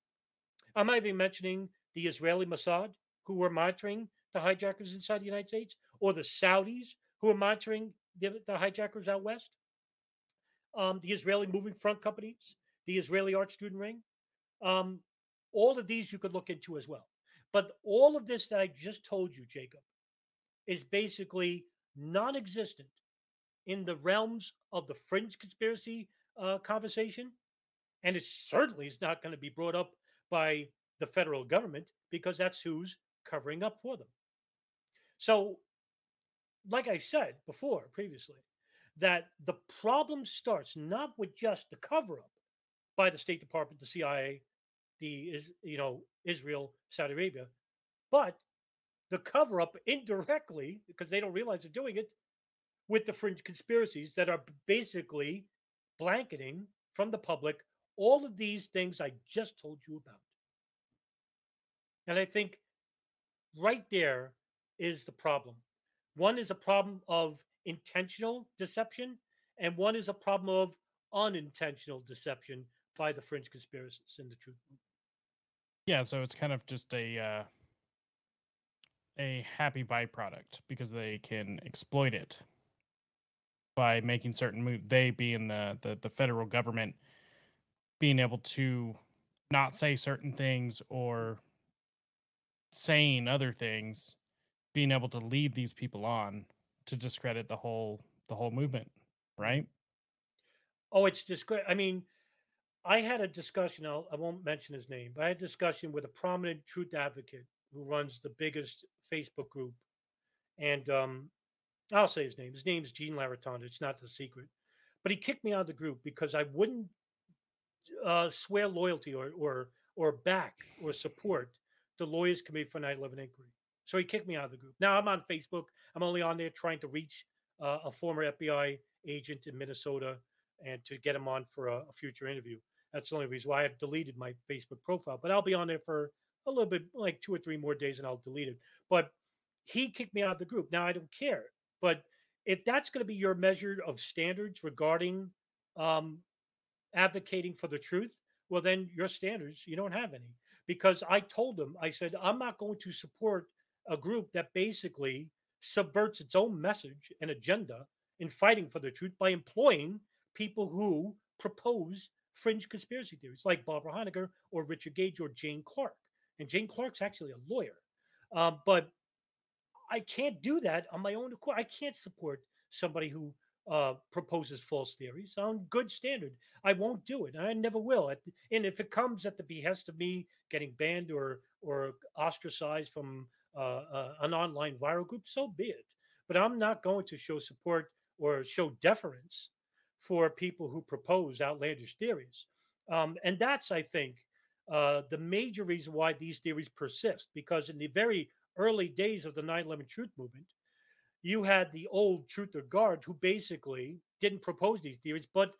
I'm not even mentioning the Israeli Mossad, who were monitoring the hijackers inside the United States, or the Saudis, who are monitoring the, the hijackers out west. Um, the Israeli moving front companies, the Israeli art student ring. Um, all of these you could look into as well. But all of this that I just told you, Jacob, is basically non existent in the realms of the fringe conspiracy uh, conversation. And it certainly is not going to be brought up by the federal government because that's who's covering up for them. So, like I said before, previously, that the problem starts not with just the cover up by the State Department, the CIA, the is you know Israel, Saudi Arabia, but the cover up indirectly because they don't realize they're doing it with the fringe conspiracies that are basically blanketing from the public all of these things I just told you about. And I think right there is the problem. One is a problem of intentional deception, and one is a problem of unintentional deception by the fringe conspiracists in the truth. Yeah, so it's kind of just a uh, a happy byproduct because they can exploit it by making certain moves. They being the, the the federal government being able to not say certain things or saying other things, being able to lead these people on to discredit the whole the whole movement, right? Oh, it's just great. I mean, I had a discussion. I'll, I won't mention his name, but I had a discussion with a prominent truth advocate who runs the biggest Facebook group, and um, I'll say his name. His name is Gene Laratonda. It's not the secret, but he kicked me out of the group because I wouldn't uh, swear loyalty or or or back or support the Lawyers Committee for 9/11 Inquiry. So he kicked me out of the group. Now I'm on Facebook. I'm only on there trying to reach uh, a former FBI agent in Minnesota and to get him on for a, a, future interview. That's the only reason why I've deleted my Facebook profile. But I'll be on there for a little bit, like two or three more days, and I'll delete it. But he kicked me out of the group. Now I don't care. But if that's going to be your measure of standards regarding um, advocating for the truth, well, then your standards, you don't have any. Because I told them, I said, I'm not going to support a group that basically subverts its own message and agenda in fighting for the truth by employing people who propose fringe conspiracy theories, like Barbara Honegger or Richard Gage or Jane Clark. And Jane Clark's actually a lawyer. Um, but I can't do that on my own accord. I can't support somebody who uh, proposes false theories on good standard. I won't do it, and I never will. And if it comes at the behest of me getting banned or or ostracized from uh, uh, an online viral group, so be it. But I'm not going to show support or show deference for people who propose outlandish theories. Um, and that's, I think, uh, the major reason why these theories persist. Because in the very early days of the 9 11 truth movement, you had the old truther guard who basically didn't propose these theories, but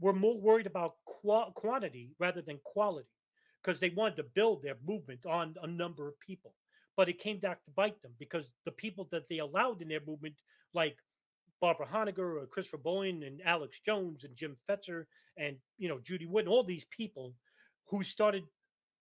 were more worried about qu- quantity rather than quality because they wanted to build their movement on a number of people. But it came back to bite them because the people that they allowed in their movement, like Barbara Honegger or Christopher Bollyn and Alex Jones and Jim Fetzer and you know Judy Wood and all these people who started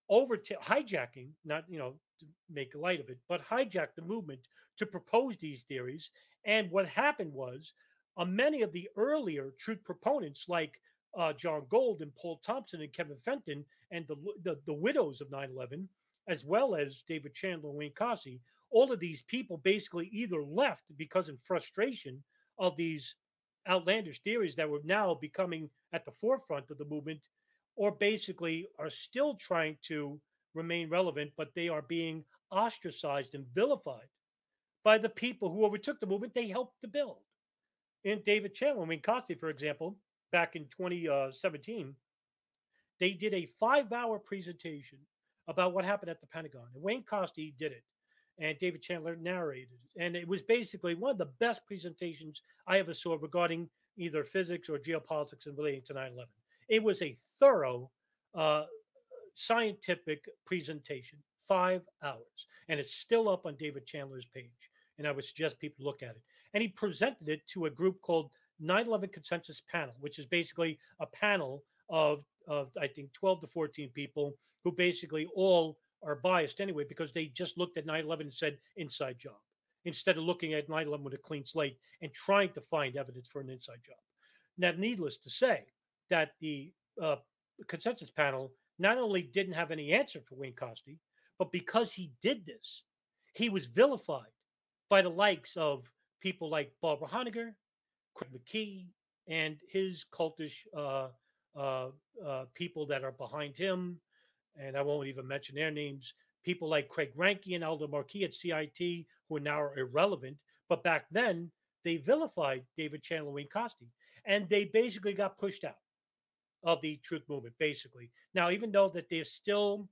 over to hijacking, not you know to make light of it, but hijacked the movement to propose these theories. And what happened was, uh, many of the earlier truth proponents, like uh, Jon Gold and Paul Thompson and Kevin Fenton, and the, the, the widows of 9 11, as well as David Chandler and Wayne Coste, all of these people basically either left because in frustration of these outlandish theories that were now becoming at the forefront of the movement, or basically are still trying to remain relevant, but they are being ostracized and vilified by the people who overtook the movement they helped to build. In David Chandler, Wayne Coste, for example, back in 2017, they did a five hour presentation about what happened at the Pentagon. And Wayne Coste did it, and David Chandler narrated it. And it was basically one of the best presentations I ever saw regarding either physics or geopolitics and relating to 9 11. It was a thorough uh, scientific presentation, five hours. And it's still up on David Chandler's page. And I would suggest people look at it. And he presented it to a group called 9 11 Consensus Panel, which is basically a panel of, of, I think, 12 to 14 people who basically all are biased anyway because they just looked at 9 11 and said inside job instead of looking at 9 11 with a clean slate and trying to find evidence for an inside job. Now, needless to say, that the uh, consensus panel not only didn't have any answer for Wayne Coste, but because he did this, he was vilified by the likes of people like Barbara Honegger, Craig McKee, and his cultish uh, uh, uh, people that are behind him. And I won't even mention their names. People like Craig Ranke and Aldo Marquis at CIT, who are now irrelevant. But back then, they vilified David Chandler Wayne Coste, and they basically got pushed out of the truth movement, basically. Now, even though that they're still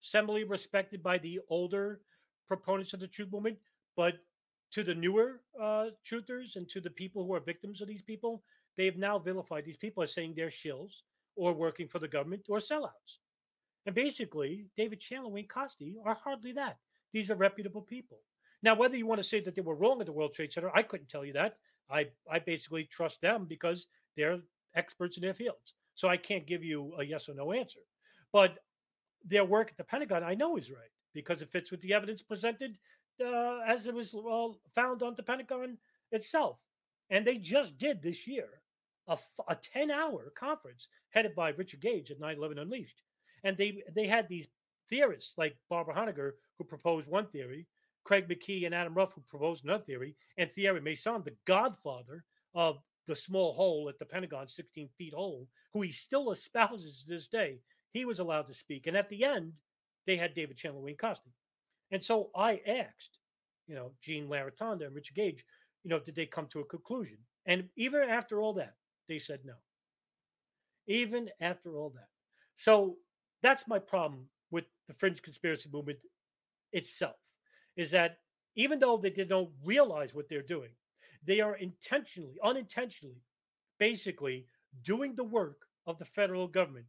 semi respected by the older proponents of the truth movement, but to the newer uh, truthers and to the people who are victims of these people, they have now vilified these people as saying they're shills or working for the government or sellouts. And basically, David Chandler, Wayne Coste are hardly that. These are reputable people. Now, whether you want to say that they were wrong at the World Trade Center, I couldn't tell you that. I I basically trust them because they're experts in their fields. So I can't give you a yes or no answer. But their work at the Pentagon, I know is right because it fits with the evidence presented uh, as it was well, found on the Pentagon itself. And they just did this year a, a 10 hour conference headed by Richard Gage at 9 11 Unleashed. And they, they had these theorists like Barbara Honegger, who proposed one theory, Craig McKee and Adam Ruff, who proposed another theory, and Thierry Meyssan, the godfather of the small hole at the Pentagon, 16 feet hole, who he still espouses to this day. He was allowed to speak. And at the end, they had David Chandler Wayne Costin. And so I asked, you know, Gene Laratonda and Richard Gage, you know, did they come to a conclusion? And even after all that, they said no. Even after all that. So that's my problem with the fringe conspiracy movement itself is that even though they did not realize what they're doing, they are intentionally, unintentionally, basically doing the work of the federal government,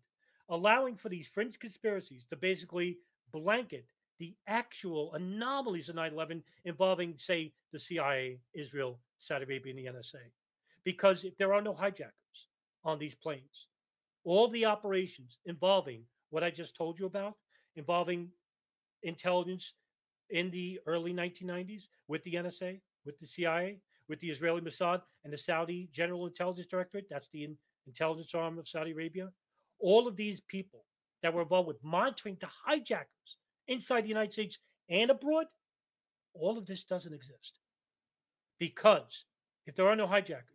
allowing for these fringe conspiracies to basically blanket the actual anomalies of 9 11 involving, say, the CIA, Israel, Saudi Arabia, and the NSA. Because if there are no hijackers on these planes, all the operations involving what I just told you about, involving intelligence in the early 1990s with the NSA, with the CIA, with the Israeli Mossad, and the Saudi General Intelligence Directorate, that's the intelligence arm of Saudi Arabia. All of these people that were involved with monitoring the hijackers inside the United States and abroad, all of this doesn't exist. Because if there are no hijackers,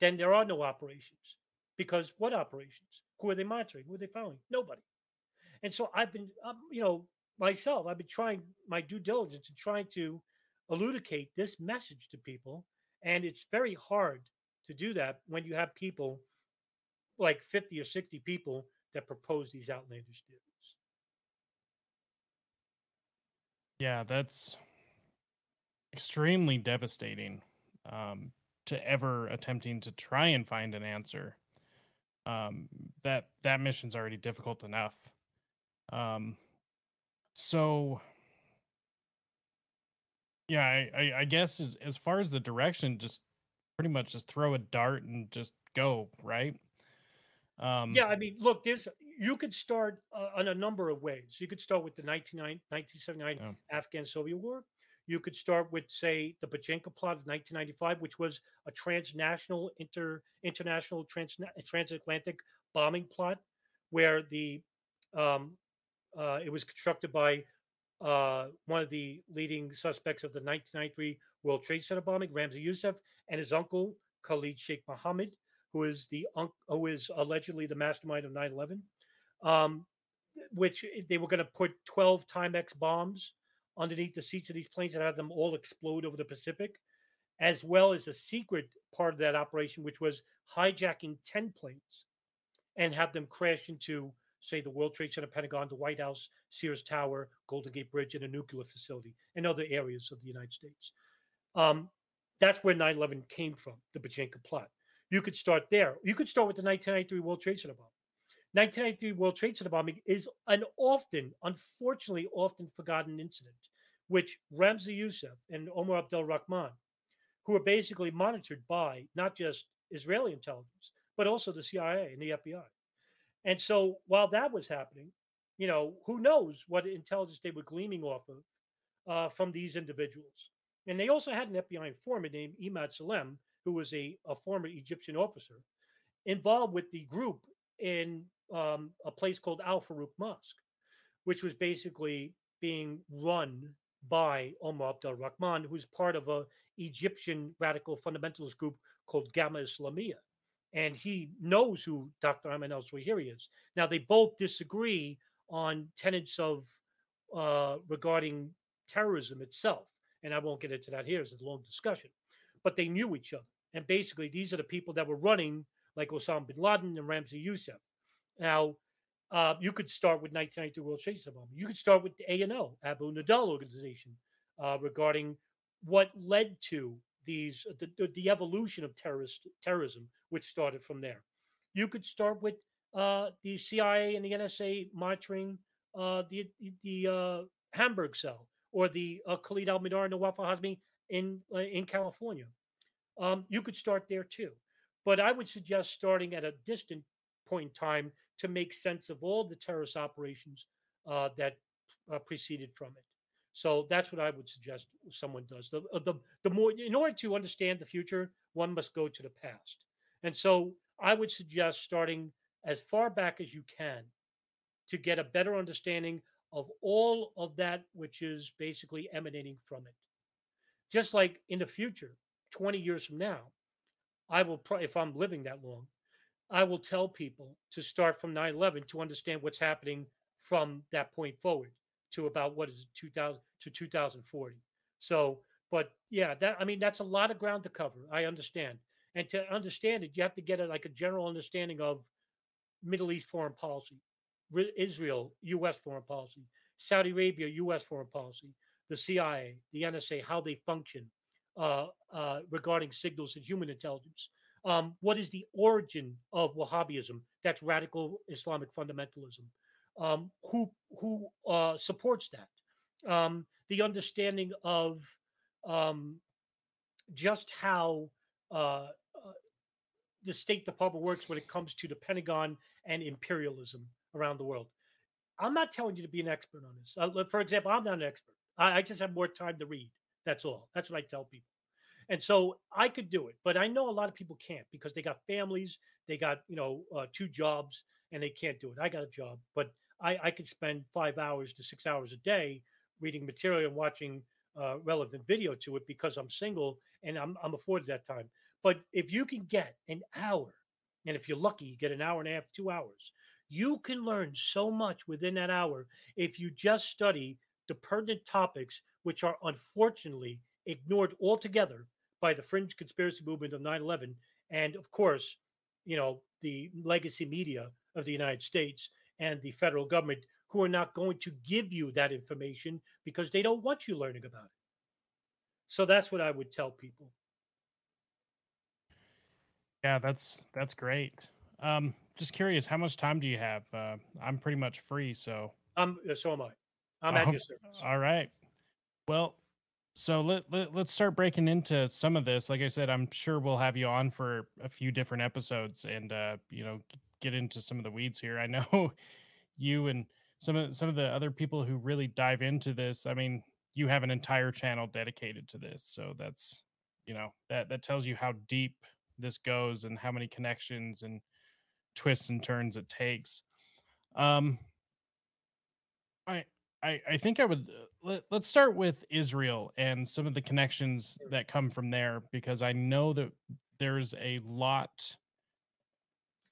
then there are no operations. Because what operations? Who are they monitoring? Who are they following? Nobody. And so I've been, um, you know, myself, I've been trying my due diligence and trying to elucidate this message to people. And it's very hard to do that when you have people like 50 or 60 people that propose these outlandish theories. Yeah, that's extremely devastating um, to ever attempting to try and find an answer. Um, that that mission's already difficult enough. Um, so, yeah, I, I, I guess as as far as the direction, just pretty much just throw a dart and just go right. Um, yeah, I mean, look, there's you could start uh, on a number of ways. You could start with the 1979 yeah. Afghan Soviet War. You could start with, say, the Bojinka plot of 1995, which was a transnational, inter international, trans, transatlantic bombing plot, where the um, uh, it was constructed by uh, one of the leading suspects of the 1993 World Trade Center bombing, Ramzi Youssef, and his uncle Khalid Sheikh Mohammed, who is the who is allegedly the mastermind of 9/11 um, which eh, they were going to put 12 Timex bombs underneath the seats of these planes and have them all explode over the Pacific, as well as a secret part of that operation, which was hijacking 10 planes and have them crash into, say, the World Trade Center, Pentagon, the White House, Sears Tower, Golden Gate Bridge, and a nuclear facility and other areas of the United States. Um, that's where 9 11 came from, the Bojinka plot. You could start there. You could start with the 1993 World Trade Center bomb. 1993 World Trade Center bombing is an often, unfortunately, often forgotten incident, which Ramzi Youssef and Omar Abdel Rahman, who were basically monitored by not just Israeli intelligence, but also the CIA and the FBI. And so while that was happening, you know, who knows what intelligence they were gleaming off of uh, from these individuals. And they also had an FBI informant named Imad Salem, who was a, a former Egyptian officer, involved with the group in um, a place called Al Farouk Mosque, which was basically being run by Omar Abdel Rahman, who's part of a Egyptian radical fundamentalist group called Gama'a Islamiyya. And he knows who Dr. Ayman al Zawahiri is. Now, they both disagree on tenets of uh, regarding terrorism itself. And I won't get into that here, it's a long discussion. But they knew each other. And basically, these are the people that were running, like Osama bin Laden and Ramzi Youssef. Now, uh, you could start with 1992 World Trade Center bombing. You could start with the ANO, Abu Nidal organization, uh, regarding what led to these the, the, evolution of terrorist terrorism, which started from there. You could start with uh, the CIA and the NSA monitoring uh, the the uh, Hamburg cell or the uh, Khalid al-Mihdhar and Nawaf al-Hazmi in in California. um, you could start there too. But I would suggest starting at a distant point in time to make sense of all the terrorist operations uh, that uh, preceded from it. So that's what I would suggest someone does. The, uh, the the more in order to understand the future, one must go to the past. And so I would suggest starting as far back as you can to get a better understanding of all of that which is basically emanating from it. Just like in the future, 20 years from now, I will, if I'm living that long, I will tell people to start from 9 11 to understand what's happening from that point forward to about what is it, 2000 to 2040. So, but yeah, that I mean, that's a lot of ground to cover. I understand. And to understand it, you have to get a, like a general understanding of Middle East foreign policy, Israel, U.S. foreign policy, Saudi Arabia, U.S. foreign policy, the CIA, the NSA, how they function uh, uh, regarding signals and human intelligence. Um, what is the origin of Wahhabism? That's radical Islamic fundamentalism. Um, who who uh, supports that? Um, the understanding of um, just how uh, uh, the State Department works when it comes to the Pentagon and imperialism around the world. I'm not telling you to be an expert on this. Uh, for example, I'm not an expert. I, I just have more time to read. That's all. That's what I tell people. And so I could do it, but I know a lot of people can't because they got families, they got you know uh, two jobs, and they can't do it. I got a job, but I, I could spend five hours to six hours a day reading material and watching uh, relevant video to it because I'm single and I'm, I'm afforded that time. But if you can get an hour, and if you're lucky, you get an hour and a half, two hours, you can learn so much within that hour if you just study the pertinent topics, which are unfortunately ignored altogether by the fringe conspiracy movement of 9 11. And of course, you know, the legacy media of the United States and the federal government who are not going to give you that information because they don't want you learning about it. So that's what I would tell people. Yeah, that's that's great. Um, just curious, how much time do you have? Uh, I'm pretty much free, so. Um, so am I. I'm at your service. All right. Well, so let, let let's start breaking into some of this. Like I said, I'm sure we'll have you on for a few different episodes, and uh, you know, get into some of the weeds here. I know you and some of some of the other people who really dive into this. I mean, you have an entire channel dedicated to this, so that's you know that that tells you how deep this goes and how many connections and twists and turns it takes. Um, I I I think I would uh, let, let's start with Israel and some of the connections that come from there because I know that there's a lot.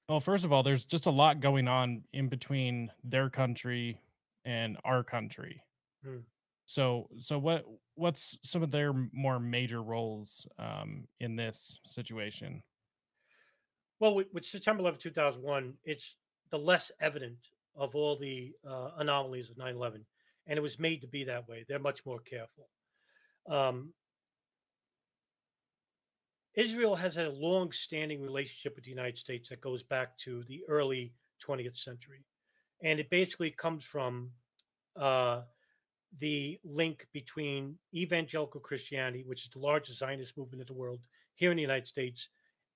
Well, first of all, there's just a lot going on in between their country and our country. Hmm. So, so what what's some of their more major roles um, in this situation? Well, with, with September 11, 2001, it's the less evident of all the uh, anomalies of 9 11. And it was made to be that way. They're much more careful. Um, Israel has had a long standing relationship with the United States that goes back to the early 20th century. And it basically comes from uh, the link between evangelical Christianity, which is the largest Zionist movement in the world here in the United States,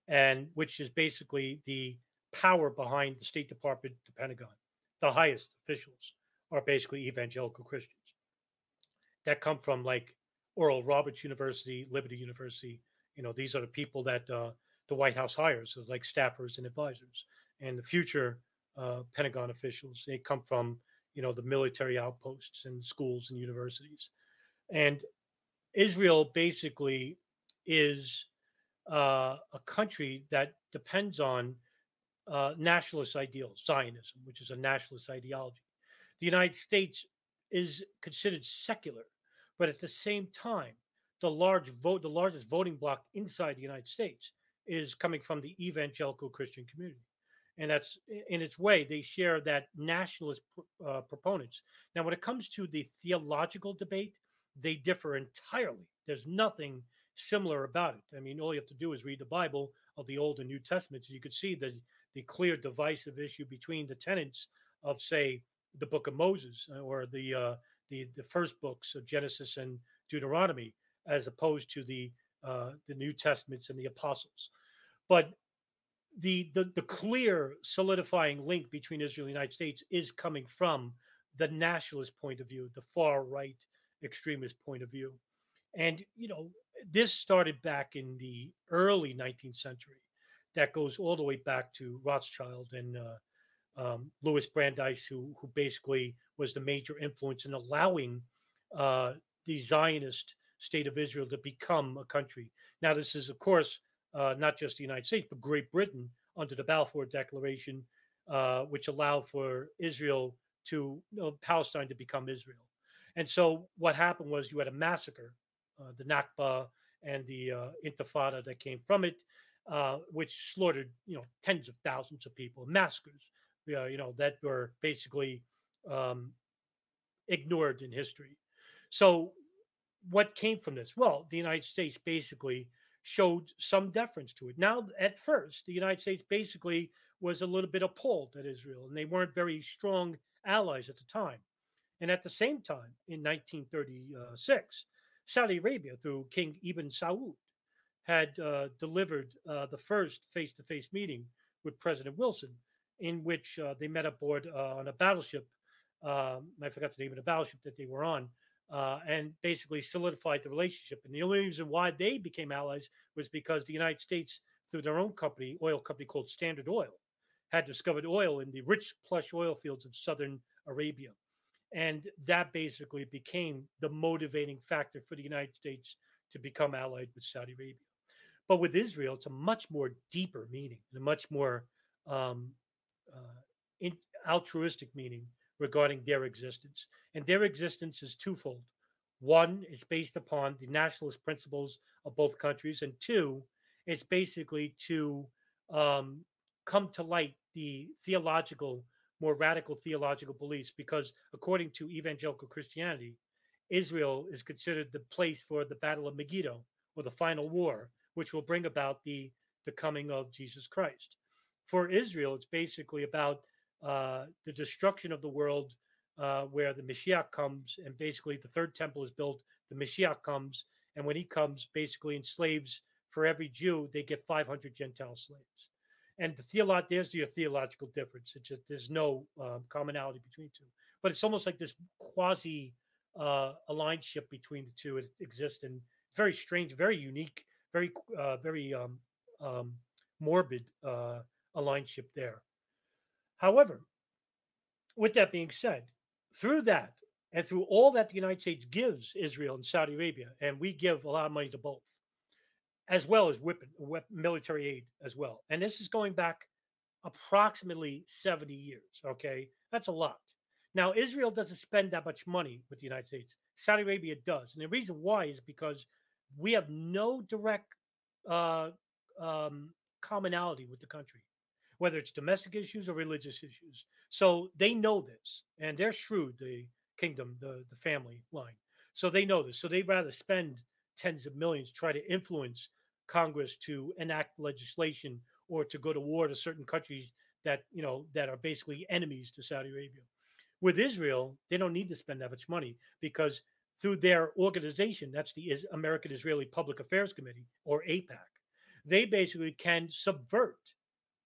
and which is basically the power behind the State Department, the Pentagon. The highest officials are basically evangelical Christians that come from like Oral Roberts University, Liberty University. You know, these are the people that uh, the White House hires as like staffers and advisors. And the future uh, Pentagon officials, they come from, you know, the military outposts and schools and universities. And Israel basically is uh, a country that depends on uh, nationalist ideals, Zionism, which is a nationalist ideology. The United States is considered secular, but at the same time, the large vote, the largest voting bloc inside the United States is coming from the evangelical Christian community, and that's in its way they share that nationalist uh, proponents. Now, when it comes to the theological debate, they differ entirely. There's nothing similar about it. I mean, all you have to do is read the Bible of the Old and New Testaments, and you could see the the clear divisive issue between the tenets of, say, the Book of Moses uh, or the uh, the the first books of Genesis and Deuteronomy, as opposed to the uh, the New Testaments and the apostles. But the, the the clear solidifying link between Israel and the United States is coming from the nationalist point of view, the far right extremist point of view. And you know, this started back in the early 19th century. That goes all the way back to Rothschild and uh, um, Louis Brandeis, who who basically was the major influence in allowing uh, the Zionist state of Israel to become a country. Now, this is, of course, uh, not just the United States, but Great Britain under the Balfour Declaration, uh, which allowed for Israel to Palestine to become Israel. And so what happened was you had a massacre, uh, the Nakba and the uh, Intifada that came from it, uh, which slaughtered you know tens of thousands of people, massacres, you know that were basically um, ignored in history. So what came from this? Well, the United States basically showed some deference to it. Now, at first, the United States basically was a little bit appalled at Israel, and they weren't very strong allies at the time. And at the same time, in 1936, Saudi Arabia, through King Ibn Saud, had uh, delivered uh, the first face to face meeting with President Wilson, in which uh, they met aboard uh, on a battleship. Um, I forgot the name of the battleship that they were on, uh, and basically solidified the relationship. And the only reason why they became allies was because the United States, through their own company, oil company called Standard Oil, had discovered oil in the rich, plush oil fields of southern Arabia. And that basically became the motivating factor for the United States to become allied with Saudi Arabia. But with Israel, it's a much more deeper meaning, and a much more um, in, altruistic meaning regarding their existence. And their existence is twofold. One, is based upon the nationalist principles of both countries. And two, it's basically to um, come to light the theological, more radical theological beliefs, because according to evangelical Christianity, Israel is considered the place for the Battle of Megiddo or the final war, which will bring about the, the coming of Jesus Christ. For Israel, it's basically about uh, the destruction of the world, uh, where the Mashiach comes, and basically the third temple is built. The Mashiach comes, and when he comes, basically enslaves for every Jew, they get 500 Gentile slaves. And the theolo- there's your theological difference. It's just there's no um, commonality between two, but it's almost like this quasi uh, alliance between the two exists, and very strange, very unique, very uh, very um, um, morbid uh, alliance there. However, with that being said, through that and through all that the United States gives Israel and Saudi Arabia, and we give a lot of money to both, as well as weapon military aid as well. And this is going back approximately 70 years. Okay. That's a lot. Now, Israel doesn't spend that much money with the United States. Saudi Arabia does. And the reason why is because we have no direct uh, um, commonality with the country whether it's domestic issues or religious issues. So they know this, and they're shrewd, the kingdom, the, the family line. So they know this. So they'd rather spend tens of millions to try to influence Congress to enact legislation or to go to war to certain countries that you know that are basically enemies to Saudi Arabia. With Israel, they don't need to spend that much money because through their organization, that's the American Israeli Public Affairs Committee or AIPAC, they basically can subvert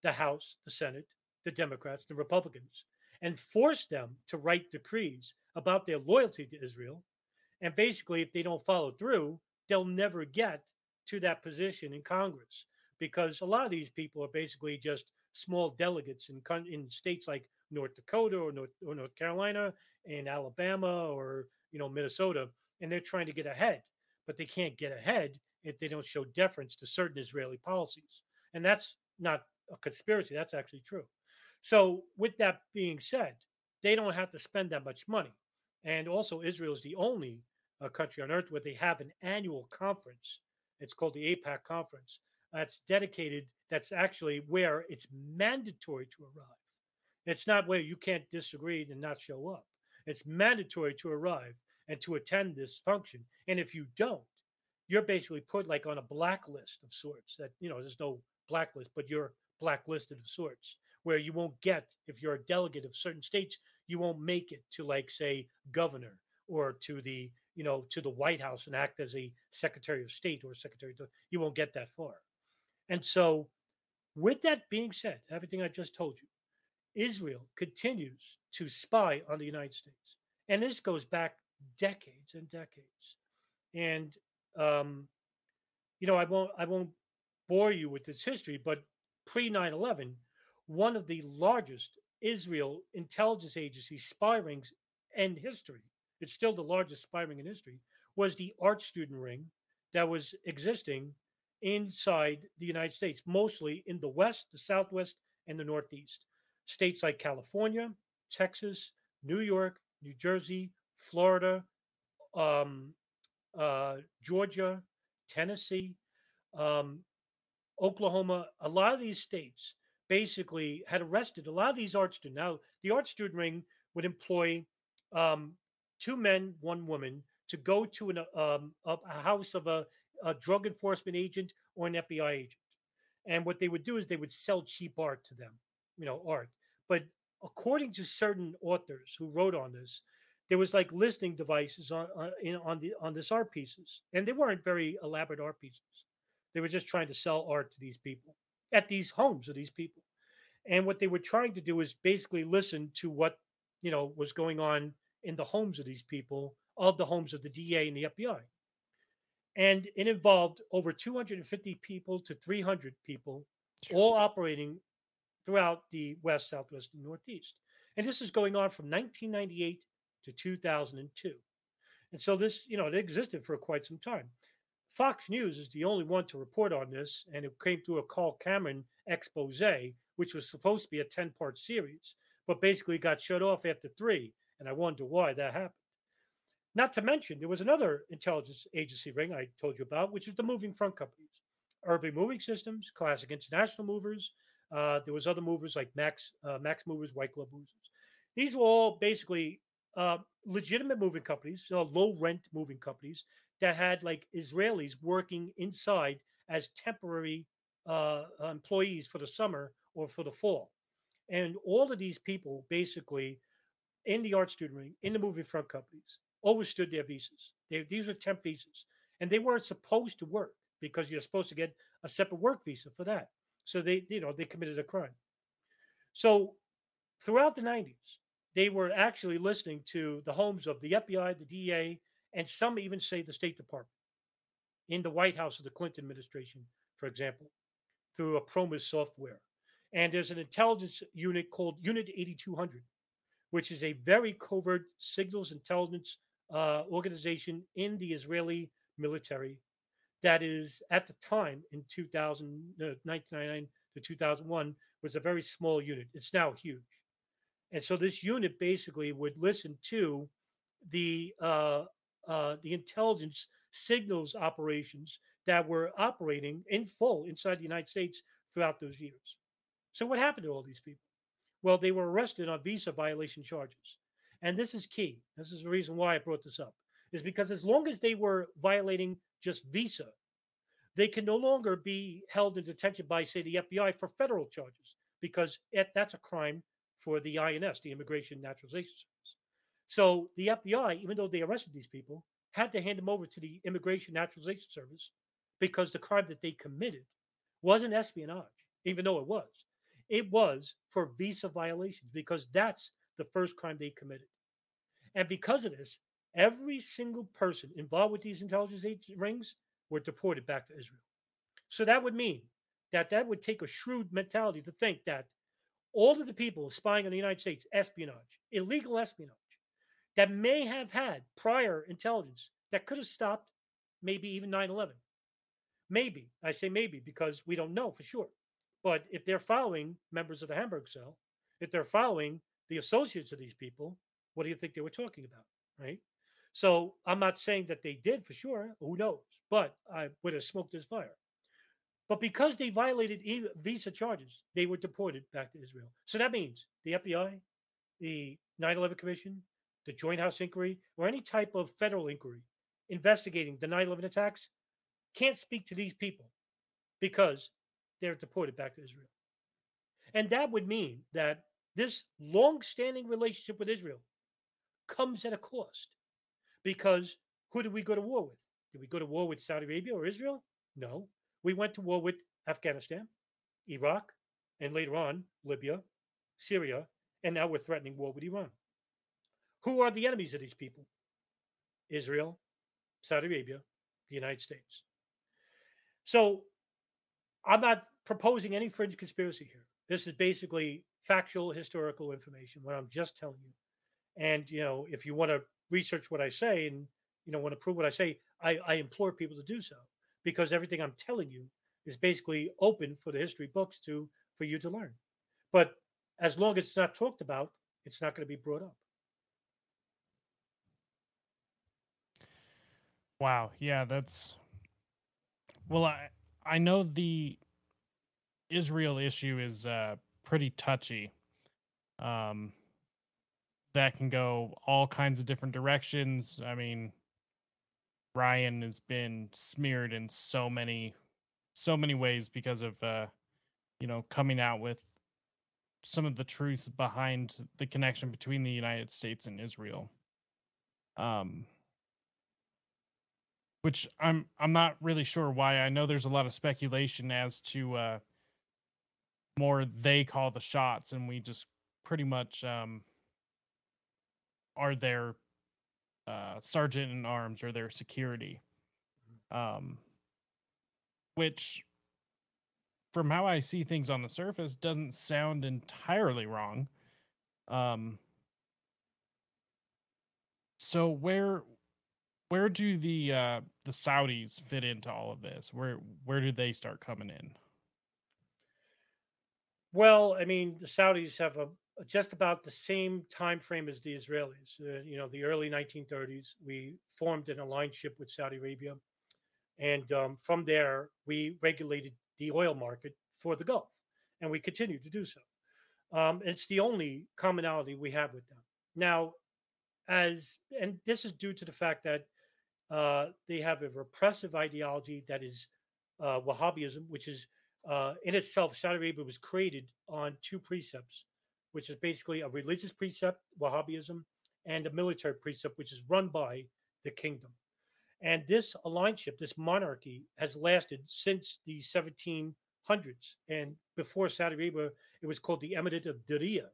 the House, the Senate, the Democrats, the Republicans, and force them to write decrees about their loyalty to Israel. And basically, if they don't follow through, they'll never get to that position in Congress because a lot of these people are basically just small delegates in in states like North Dakota or North, or North Carolina and Alabama or you know Minnesota, and they're trying to get ahead, but they can't get ahead if they don't show deference to certain Israeli policies, and that's not a conspiracy. That's actually true. So, with that being said, they don't have to spend that much money. And also, Israel is the only uh, country on earth where they have an annual conference. It's called the AIPAC conference. That's dedicated, that's actually where it's mandatory to arrive. It's not where you can't disagree and not show up. It's mandatory to arrive and to attend this function. And if you don't, you're basically put like on a blacklist of sorts that, you know, there's no blacklist, but you're blacklisted of sorts, where you won't get, if you're a delegate of certain states, you won't make it to, like, say, governor or to the you know, to the White House and act as a Secretary of State or Secretary. Of, you won't get that far. And so, with that being said, everything I just told you, Israel continues to spy on the United States, and this goes back decades and decades. And um, you know, I won't I won't bore you with this history, but pre 9/11, one of the largest Israel intelligence agency spy rings in history it's still the largest spy ring in history, was the art student ring that was existing inside the United States, mostly in the West, the Southwest, and the Northeast. States like California, Texas, New York, New Jersey, Florida, um, uh, Georgia, Tennessee, um, Oklahoma, a lot of these states basically had arrested a lot of these art students. Now, the art student ring would employ um, two men, one woman, to go to an, um, a house of a, a drug enforcement agent or an FBI agent. And what they would do is they would sell cheap art to them, you know, art. But according to certain authors who wrote on this, there was like listening devices on on, in, on the on this art pieces, and they weren't very elaborate art pieces. They were just trying to sell art to these people at these homes of these people. And what they were trying to do is basically listen to what you know was going on in the homes of these people, of the homes of the DA and the FBI. And it involved over 250 people to 300 people, all operating throughout the West, Southwest, and Northeast. And this is going on from 1998 to 2002. And so this, you know, it existed for quite some time. Fox News is the only one to report on this, and it came through a Carl Cameron expose, which was supposed to be a 10 part series, but basically got shut off after three and I wonder why that happened. Not to mention, there was another intelligence agency ring I told you about, which was the moving front companies, Urban Moving Systems, Classic International Movers. Uh, there was other movers like Max uh, Max Movers, White Glove Movers. These were all basically uh, legitimate moving companies, so low rent moving companies that had like Israelis working inside as temporary uh, employees for the summer or for the fall. And all of these people basically in the art student ring, in the movie front companies, overstood their visas. They, these were temp visas, and they weren't supposed to work because you're supposed to get a separate work visa for that. So they, you know, they committed a crime. So throughout the 90s, they were actually listening to the homes of the FBI, the DA, and some even say the State Department in the White House of the Clinton administration, for example, through a PROMIS software. And there's an intelligence unit called Unit 8200 which is a very covert signals intelligence uh, organization in the Israeli military that is at the time in 2000, uh, 1999 to 2001 was a very small unit. It's now huge. And so this unit basically would listen to the uh, uh, the intelligence signals operations that were operating in full inside the United States throughout those years. So what happened to all these people? Well, they were arrested on visa violation charges. And this is key. This is the reason why I brought this up, is because as long as they were violating just visa, they can no longer be held in detention by, say, the FBI for federal charges, because it, that's a crime for the INS, the Immigration Naturalization Service. So the FBI, even though they arrested these people, had to hand them over to the Immigration Naturalization Service because the crime that they committed wasn't espionage, even though it was. It was for visa violations because that's the first crime they committed. And because of this, every single person involved with these intelligence rings were deported back to Israel. So that would mean that that would take a shrewd mentality to think that all of the people spying on the United States, espionage, illegal espionage, that may have had prior intelligence that could have stopped maybe even 9 11. Maybe. I say maybe because we don't know for sure. But if they're following members of the Hamburg cell, if they're following the associates of these people, what do you think they were talking about? Right. So I'm not saying that they did for sure. Who knows? But I would have smoked this fire. But because they violated visa charges, they were deported back to Israel. So that means the FBI, the 9 11 Commission, the Joint House Inquiry, or any type of federal inquiry investigating the 9 11 attacks can't speak to these people because they're deported back to Israel. And that would mean that this long standing relationship with Israel comes at a cost because who did we go to war with? Did we go to war with Saudi Arabia or Israel? No. We went to war with Afghanistan, Iraq, and later on, Libya, Syria, and now we're threatening war with Iran. Who are the enemies of these people? Israel, Saudi Arabia, the United States. So I'm not proposing any fringe conspiracy here. This is basically factual historical information, what I'm just telling you. And you know, if you want to research what I say and you know want to prove what I say, I, I implore people to do so because everything I'm telling you is basically open for the history books to for you to learn. But as long as it's not talked about, it's not going to be brought up. Wow. Yeah, that's well, I I know the Israel issue is uh, pretty touchy. Um, that can go all kinds of different directions. I mean, Ryan has been smeared in so many, so many ways because of, uh, you know, coming out with some of the truth behind the connection between the United States and Israel. Um, which I'm I'm not really sure why. I know there's a lot of speculation as to uh, more they call the shots, and we just pretty much um, are their uh, sergeant in arms or their security. Um, which, from how I see things on the surface, doesn't sound entirely wrong. Um, so where where do the uh, the Saudis fit into all of this? Where where do they start coming in? Well, I mean, the Saudis have a just about the same time frame as the Israelis. Uh, you know, the early 1930s, we formed an alliance with Saudi Arabia, and um, from there we regulated the oil market for the Gulf, and we continue to do so. Um, it's the only commonality we have with them now. As and this is due to the fact that uh, they have a repressive ideology that is uh, Wahhabism, which is uh, in itself, Saudi Arabia was created on two precepts, which is basically a religious precept, Wahhabism, and a military precept, which is run by the kingdom. And this alliance, this monarchy, has lasted since the 1700s. And before Saudi Arabia, it was called the Emirate of Diriyah.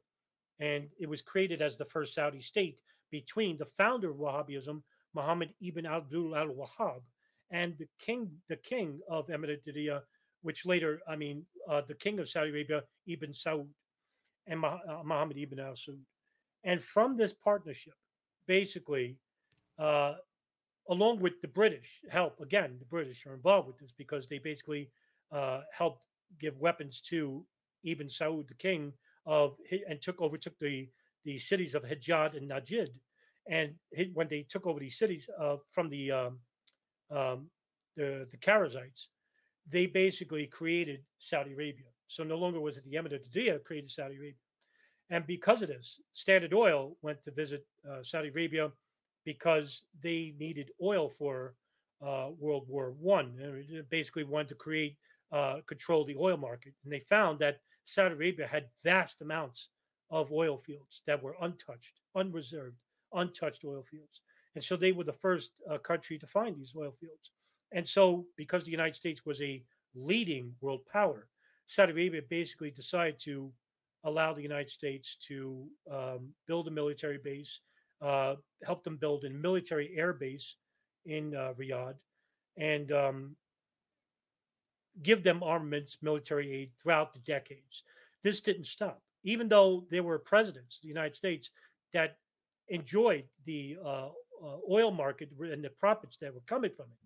And it was created as the first Saudi state between the founder of Wahhabism, Muhammad ibn Abdul al Wahhab, and the king, the king of Emirate Diriyah, which later, I mean, uh, the king of Saudi Arabia, Ibn Saud, and uh, Muhammad ibn al Saud. And from this partnership, basically, uh, along with the British help, again, the British are involved with this because they basically uh, helped give weapons to Ibn Saud, the king of, and took overtook the the cities of Hijaz and Najd and when they took over these cities uh, from the um, um, the the Kharizites, they basically created Saudi Arabia. So no longer was it the Emirate of Diriyah created Saudi Arabia, and because of this, Standard Oil went to visit uh, Saudi Arabia because they needed oil for uh, World War One. Basically, wanted to create uh, control the oil market, and they found that Saudi Arabia had vast amounts of oil fields that were untouched, unreserved, untouched oil fields. And so they were the first uh, country to find these oil fields. And so, because the United States was a leading world power, Saudi Arabia basically decided to allow the United States to um, build a military base, uh, help them build a military air base in uh, Riyadh, and um, give them armaments, military aid throughout the decades. This didn't stop, even though there were presidents, of the United States, that enjoyed the uh, uh, oil market and the profits that were coming from it.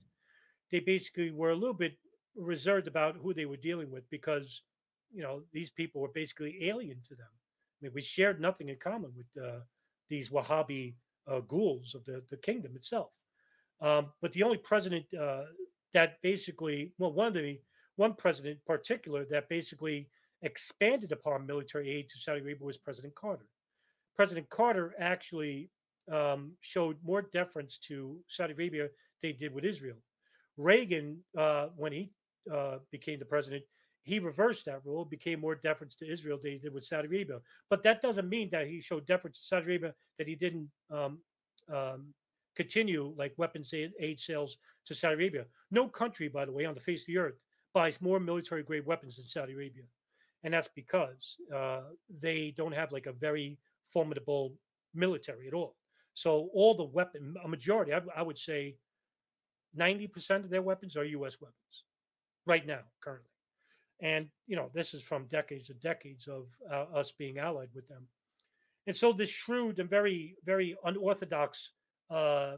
They basically were a little bit reserved about who they were dealing with because, you know, these people were basically alien to them. I mean, we shared nothing in common with uh, these Wahhabi uh, ghouls of the, the kingdom itself. Um, but the only president uh, that basically, well, one of the one president in particular that basically expanded upon military aid to Saudi Arabia was President Carter. President Carter actually um, showed more deference to Saudi Arabia than they did with Israel. Reagan, uh, when he uh, became the president, he reversed that rule, became more deference to Israel than he did with Saudi Arabia. But that doesn't mean that he showed deference to Saudi Arabia that he didn't um, um, continue like weapons aid, sales to Saudi Arabia. No country, by the way, on the face of the earth buys more military grade weapons than Saudi Arabia. And that's because uh, they don't have like a very formidable military at all. So all the weapon, a majority, I, I would say 90% of their weapons are US weapons right now, currently. And, you know, this is from decades and decades of uh, us being allied with them. And so this shrewd and very, very unorthodox uh,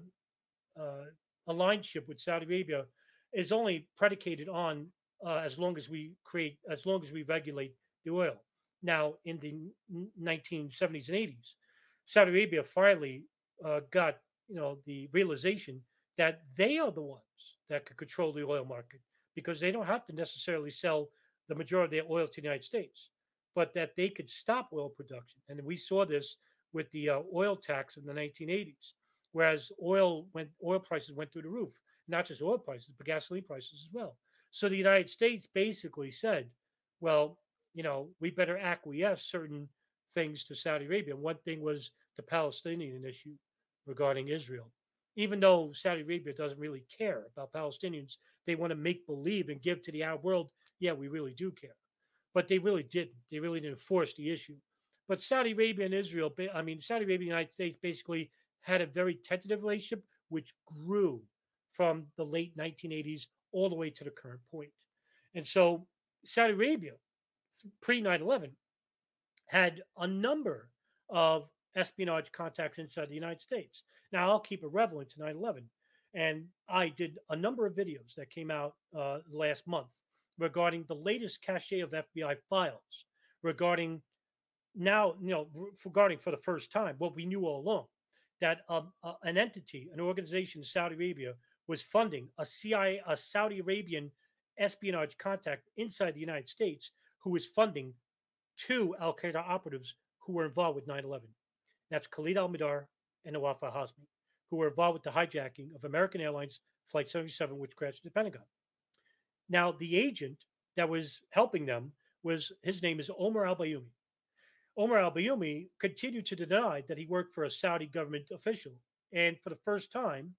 uh, with Saudi Arabia is only predicated on uh, as long as we create, as long as we regulate the oil. Now, in the 1970s and 80s, Saudi Arabia finally uh, got, you know, the realization that they are the ones that could control the oil market because they don't have to necessarily sell the majority of their oil to the United States, but that they could stop oil production. And we saw this with the uh, oil tax in the 1980s, whereas oil went oil prices went through the roof, not just oil prices, but gasoline prices as well. So the United States basically said, well, you know, we better acquiesce certain things to Saudi Arabia. One thing was the Palestinian issue regarding Israel. Even though Saudi Arabia doesn't really care about Palestinians, they want to make believe and give to the Arab world, yeah, we really do care. But they really didn't. They really didn't force the issue. But Saudi Arabia and Israel, I mean, Saudi Arabia and the United States basically had a very tentative relationship, which grew from the late 1980s all the way to the current point. And so Saudi Arabia, pre 9 11, had a number of espionage contacts inside the United States. Now, I'll keep it relevant to 9 11. And I did a number of videos that came out uh, last month regarding the latest cache of FBI files regarding now, you know, regarding for the first time what we knew all along that um, uh, an entity, an organization in Saudi Arabia was funding a CIA, a Saudi Arabian espionage contact inside the United States who was funding two Al Qaeda operatives who were involved with 9 11. That's Khalid al Mihdhar and Nawaf al Hazmi, who were involved with the hijacking of American Airlines Flight 77, which crashed the Pentagon. Now, the agent that was helping them was his name is Omar al Bayoumi. Omar al Bayoumi continued to deny that he worked for a Saudi government official. And for the first time,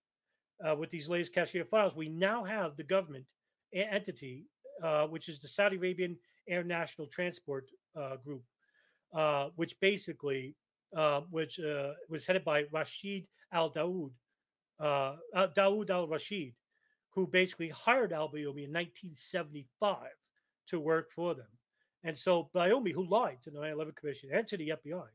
uh, with these latest cashier files, we now have the government entity, uh, which is the Saudi Arabian Air National Transport uh, Group, uh, which basically uh, which uh, was headed by Rashid Al Daoud, Daoud Al Rashid, who basically hired Al Bayoumi in 1975 to work for them. And so Bayoumi, who lied to the 9 11 Commission and to the FBI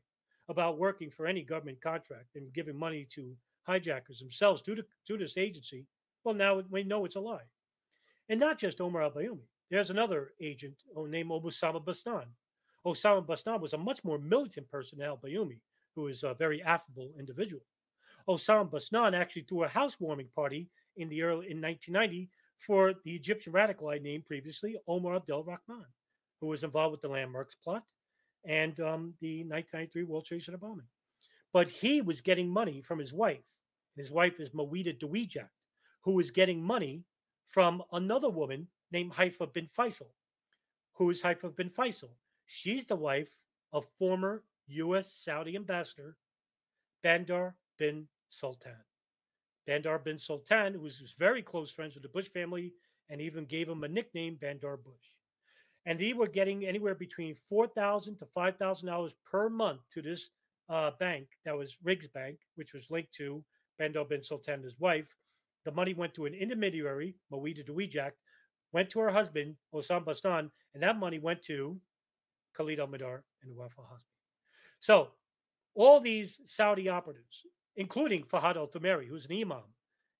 about working for any government contract and giving money to hijackers themselves to, the, to this agency, well, now we know it's a lie. And not just Omar al Bayoumi. There's another agent named Osama Basnan. Osama Basnan was a much more militant person than al Bayoumi, who is a very affable individual. Osama Basnan actually threw a housewarming party in the early in 1990 for the Egyptian radical I named previously, Omar Abdel Rahman, who was involved with the landmarks plot and um, the 1993 World Trade Center bombing. But he was getting money from his wife. His wife is Mawida Dawijak, who was getting money from another woman named Haifa bin Faisal. Who is Haifa bin Faisal? She's the wife of former U.S. Saudi ambassador Bandar bin Sultan. Bandar bin Sultan, who was, was very close friends with the Bush family and even gave him a nickname, Bandar Bush. And they were getting anywhere between 4,000 to $5,000 per month to this uh, bank that was Riggs Bank, which was linked to Bandar bin Sultan, his wife. The money went to an intermediary, Mawida Dawijak, went to her husband, Osam Basnan, and that money went to Khalid al Mihdhar and Nawaf al Hazmi. So, all these Saudi operatives, including Fahad al Thumairy, who's an imam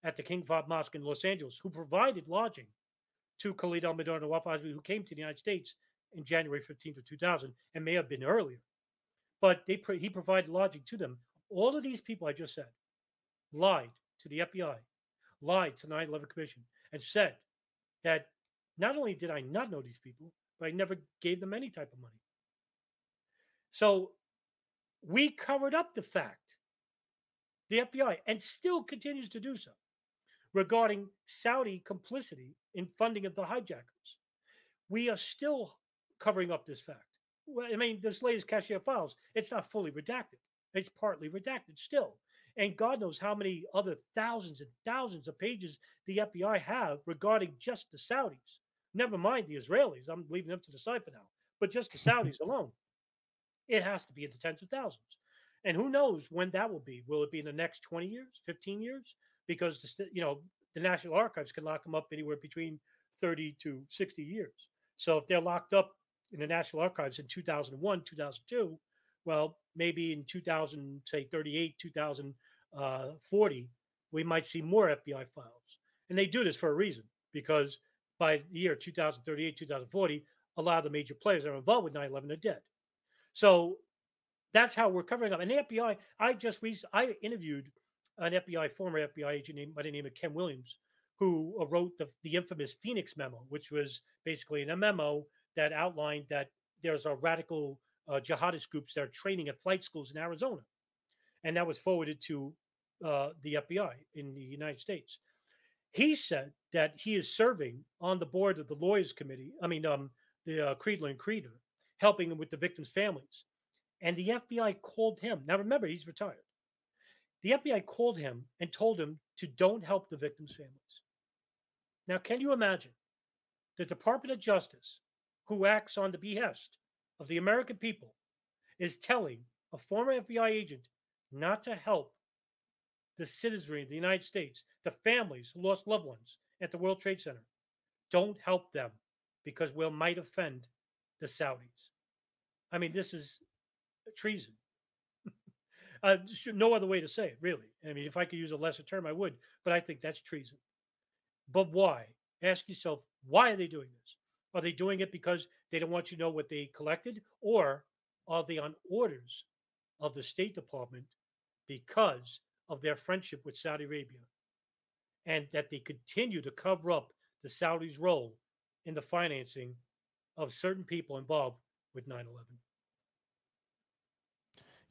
at the King Fahd Mosque in Los Angeles, who provided lodging to Khalid al Mihdhar and Nawaf al Hazmi, who came to the United States in January 15th of 2000 and may have been earlier. But they he provided lodging to them. All of these people I just said lied to the FBI, lied to the 9 11 Commission, and said that not only did I not know these people, but I never gave them any type of money. So we covered up the fact, the FBI, and still continues to do so, regarding Saudi complicity in funding of the hijackers. We are still covering up this fact. I mean, this latest cashier files, it's not fully redacted. It's partly redacted still. and God knows how many other thousands and thousands of pages the FBI have regarding just the Saudis. Never mind the Israelis. I'm leaving them to the side for now. But just the Saudis alone, it has to be in the tens of thousands. And who knows when that will be? Will it be in the next 20 years, 15 years? Because the, you know the National Archives can lock them up anywhere between 30 to 60 years. So if they're locked up in the National Archives in 2001, 2002, well, maybe in 2000, say 38, 2040, uh, we might see more FBI files. And they do this for a reason because by the year 2038, 2040, a lot of the major players that are involved with 9 11 are dead. So that's how we're covering up. And the FBI, I just recently, I interviewed an FBI, former FBI agent named, by the name of Ken Williams, who wrote the, the infamous Phoenix memo, which was basically a memo that outlined that there's a radical uh, jihadist groups that are training at flight schools in Arizona. And that was forwarded to uh, the FBI in the United States. He said that he is serving on the board of the Lawyers Committee, I mean, um, the uh, Kreindler and Kreindler, helping with the victims' families. And the FBI called him. Now, remember, he's retired. The FBI called him and told him to don't help the victims' families. Now, can you imagine the Department of Justice, who acts on the behest of the American people, is telling a former FBI agent not to help the citizenry of the United States, the families who lost loved ones at the World Trade Center? Don't help them because we might offend the Saudis. I mean, this is treason. uh, no other way to say it, really. I mean, if I could use a lesser term, I would, but I think that's treason. But why? Ask yourself, why are they doing this? Are they doing it because they don't want you to know what they collected? Or are they on orders of the State Department because of their friendship with Saudi Arabia? And that they continue to cover up the Saudis' role in the financing of certain people involved with 9 11.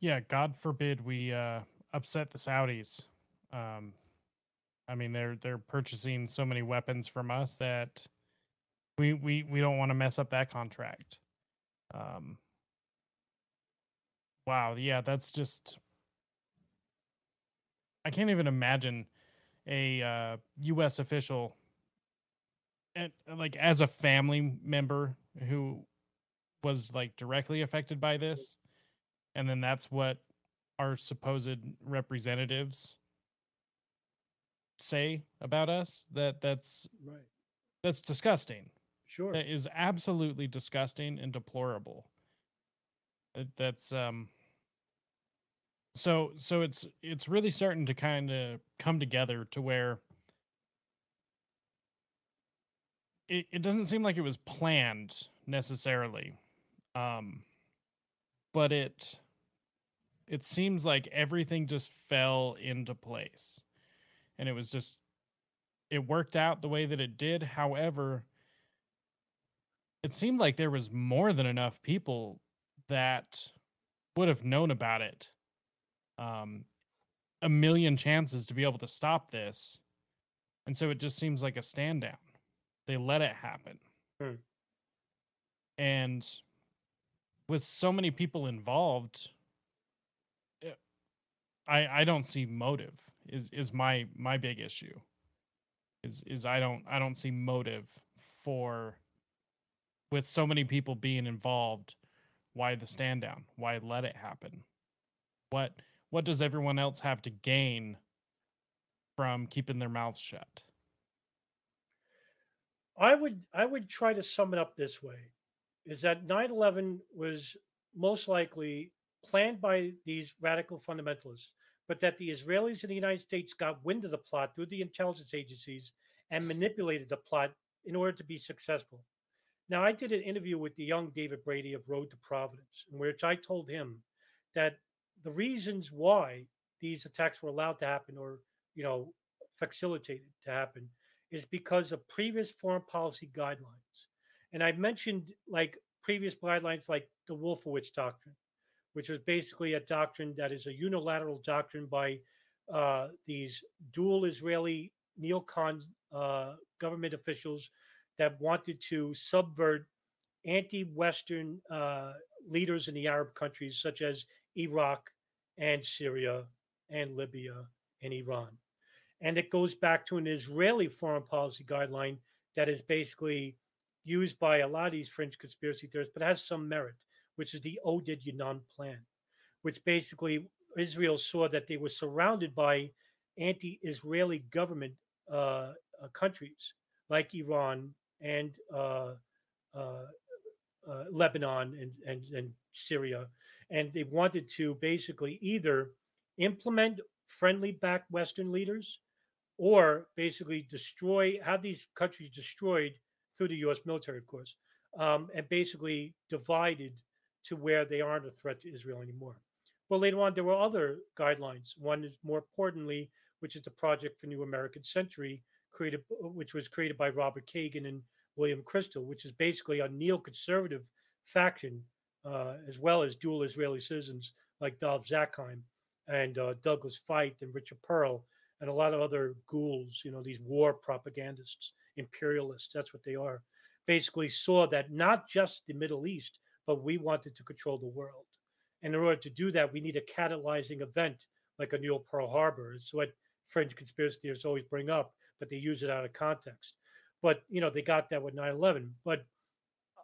Yeah, God forbid we uh, upset the Saudis. Um, I mean, they're they're purchasing so many weapons from us that we we we don't want to mess up that contract. Um, wow, yeah, that's just I can't even imagine a uh, U.S. official, and like as a family member who was like directly affected by this, and then that's what our supposed representatives say about us that that's right. that's disgusting. Sure. That is absolutely disgusting and deplorable. That's um so so it's it's really starting to kind of come together to where it, it doesn't seem like it was planned necessarily um but it it seems like everything just fell into place and it was just it worked out the way that it did. However, it seemed like there was more than enough people that would have known about it. Um, a million chances to be able to stop this. And so it just seems like a stand down. They let it happen. Hmm. And with so many people involved, eh, I I don't see motive is is my my big issue is is i don't i don't see motive for with so many people being involved why the stand down why let it happen what what does everyone else have to gain from keeping their mouths shut i would i would try to sum it up this way is that 9-11 was most likely planned by these radical fundamentalists but that the Israelis and the United States got wind of the plot through the intelligence agencies and manipulated the plot in order to be successful. Now, I did an interview with the young David Brady of Road to Providence, in which I told him that the reasons why these attacks were allowed to happen or, you know, facilitated to happen is because of previous foreign policy guidelines. And I mentioned like previous guidelines like the Wolfowitz Doctrine, which was basically a doctrine that is a unilateral doctrine by uh, these dual Israeli neocon uh, government officials that wanted to subvert anti Western uh, leaders in the Arab countries, such as Iraq and Syria and Libya and Iran. And it goes back to an Israeli foreign policy guideline that is basically used by a lot of these fringe conspiracy theorists, but has some merit, which is the Oded Yinon plan, which basically Israel saw that they were surrounded by anti Israeli government uh, uh, countries like Iran and uh, uh, uh, Lebanon and, and, and Syria. And they wanted to basically either implement friendly back Western leaders or basically destroy, have these countries destroyed through the US military, of course, um, and basically divided to where they aren't a threat to Israel anymore. Well, later on, there were other guidelines. One is more importantly, which is the Project for New American Century, created, which was created by Robert Kagan and William Kristol, which is basically a neoconservative faction, uh, as well as dual Israeli citizens like Dov Zakheim and uh, Douglas Feith and Richard Perle and a lot of other ghouls, you know, these war propagandists, imperialists, that's what they are, basically saw that not just the Middle East, but we wanted to control the world. And in order to do that, we need a catalyzing event like a new Pearl Harbor. It's what fringe conspiracy theorists always bring up, but they use it out of context. But you know, they got that with 9/11. But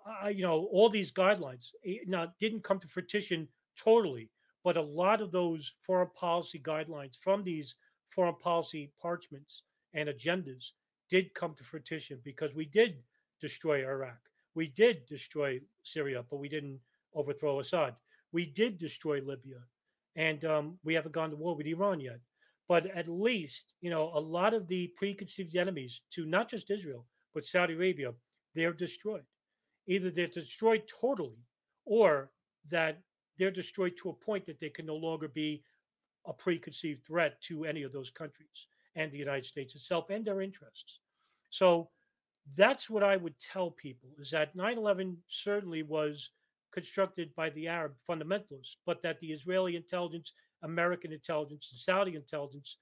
uh, you know, all these guidelines now didn't come to fruition totally, but a lot of those foreign policy guidelines from these foreign policy parchments and agendas did come to fruition because we did destroy Iraq. We did destroy Syria, but we didn't overthrow Assad. We did destroy Libya, and um, we haven't gone to war with Iran yet. But at least, you know, a lot of the preconceived enemies to not just Israel, but Saudi Arabia, they're destroyed. Either they're destroyed totally or that they're destroyed to a point that they can no longer be a preconceived threat to any of those countries and the United States itself and their interests. So that's what I would tell people is that 9 11 certainly was constructed by the Arab fundamentalists, but that the Israeli intelligence American intelligence and Saudi intelligence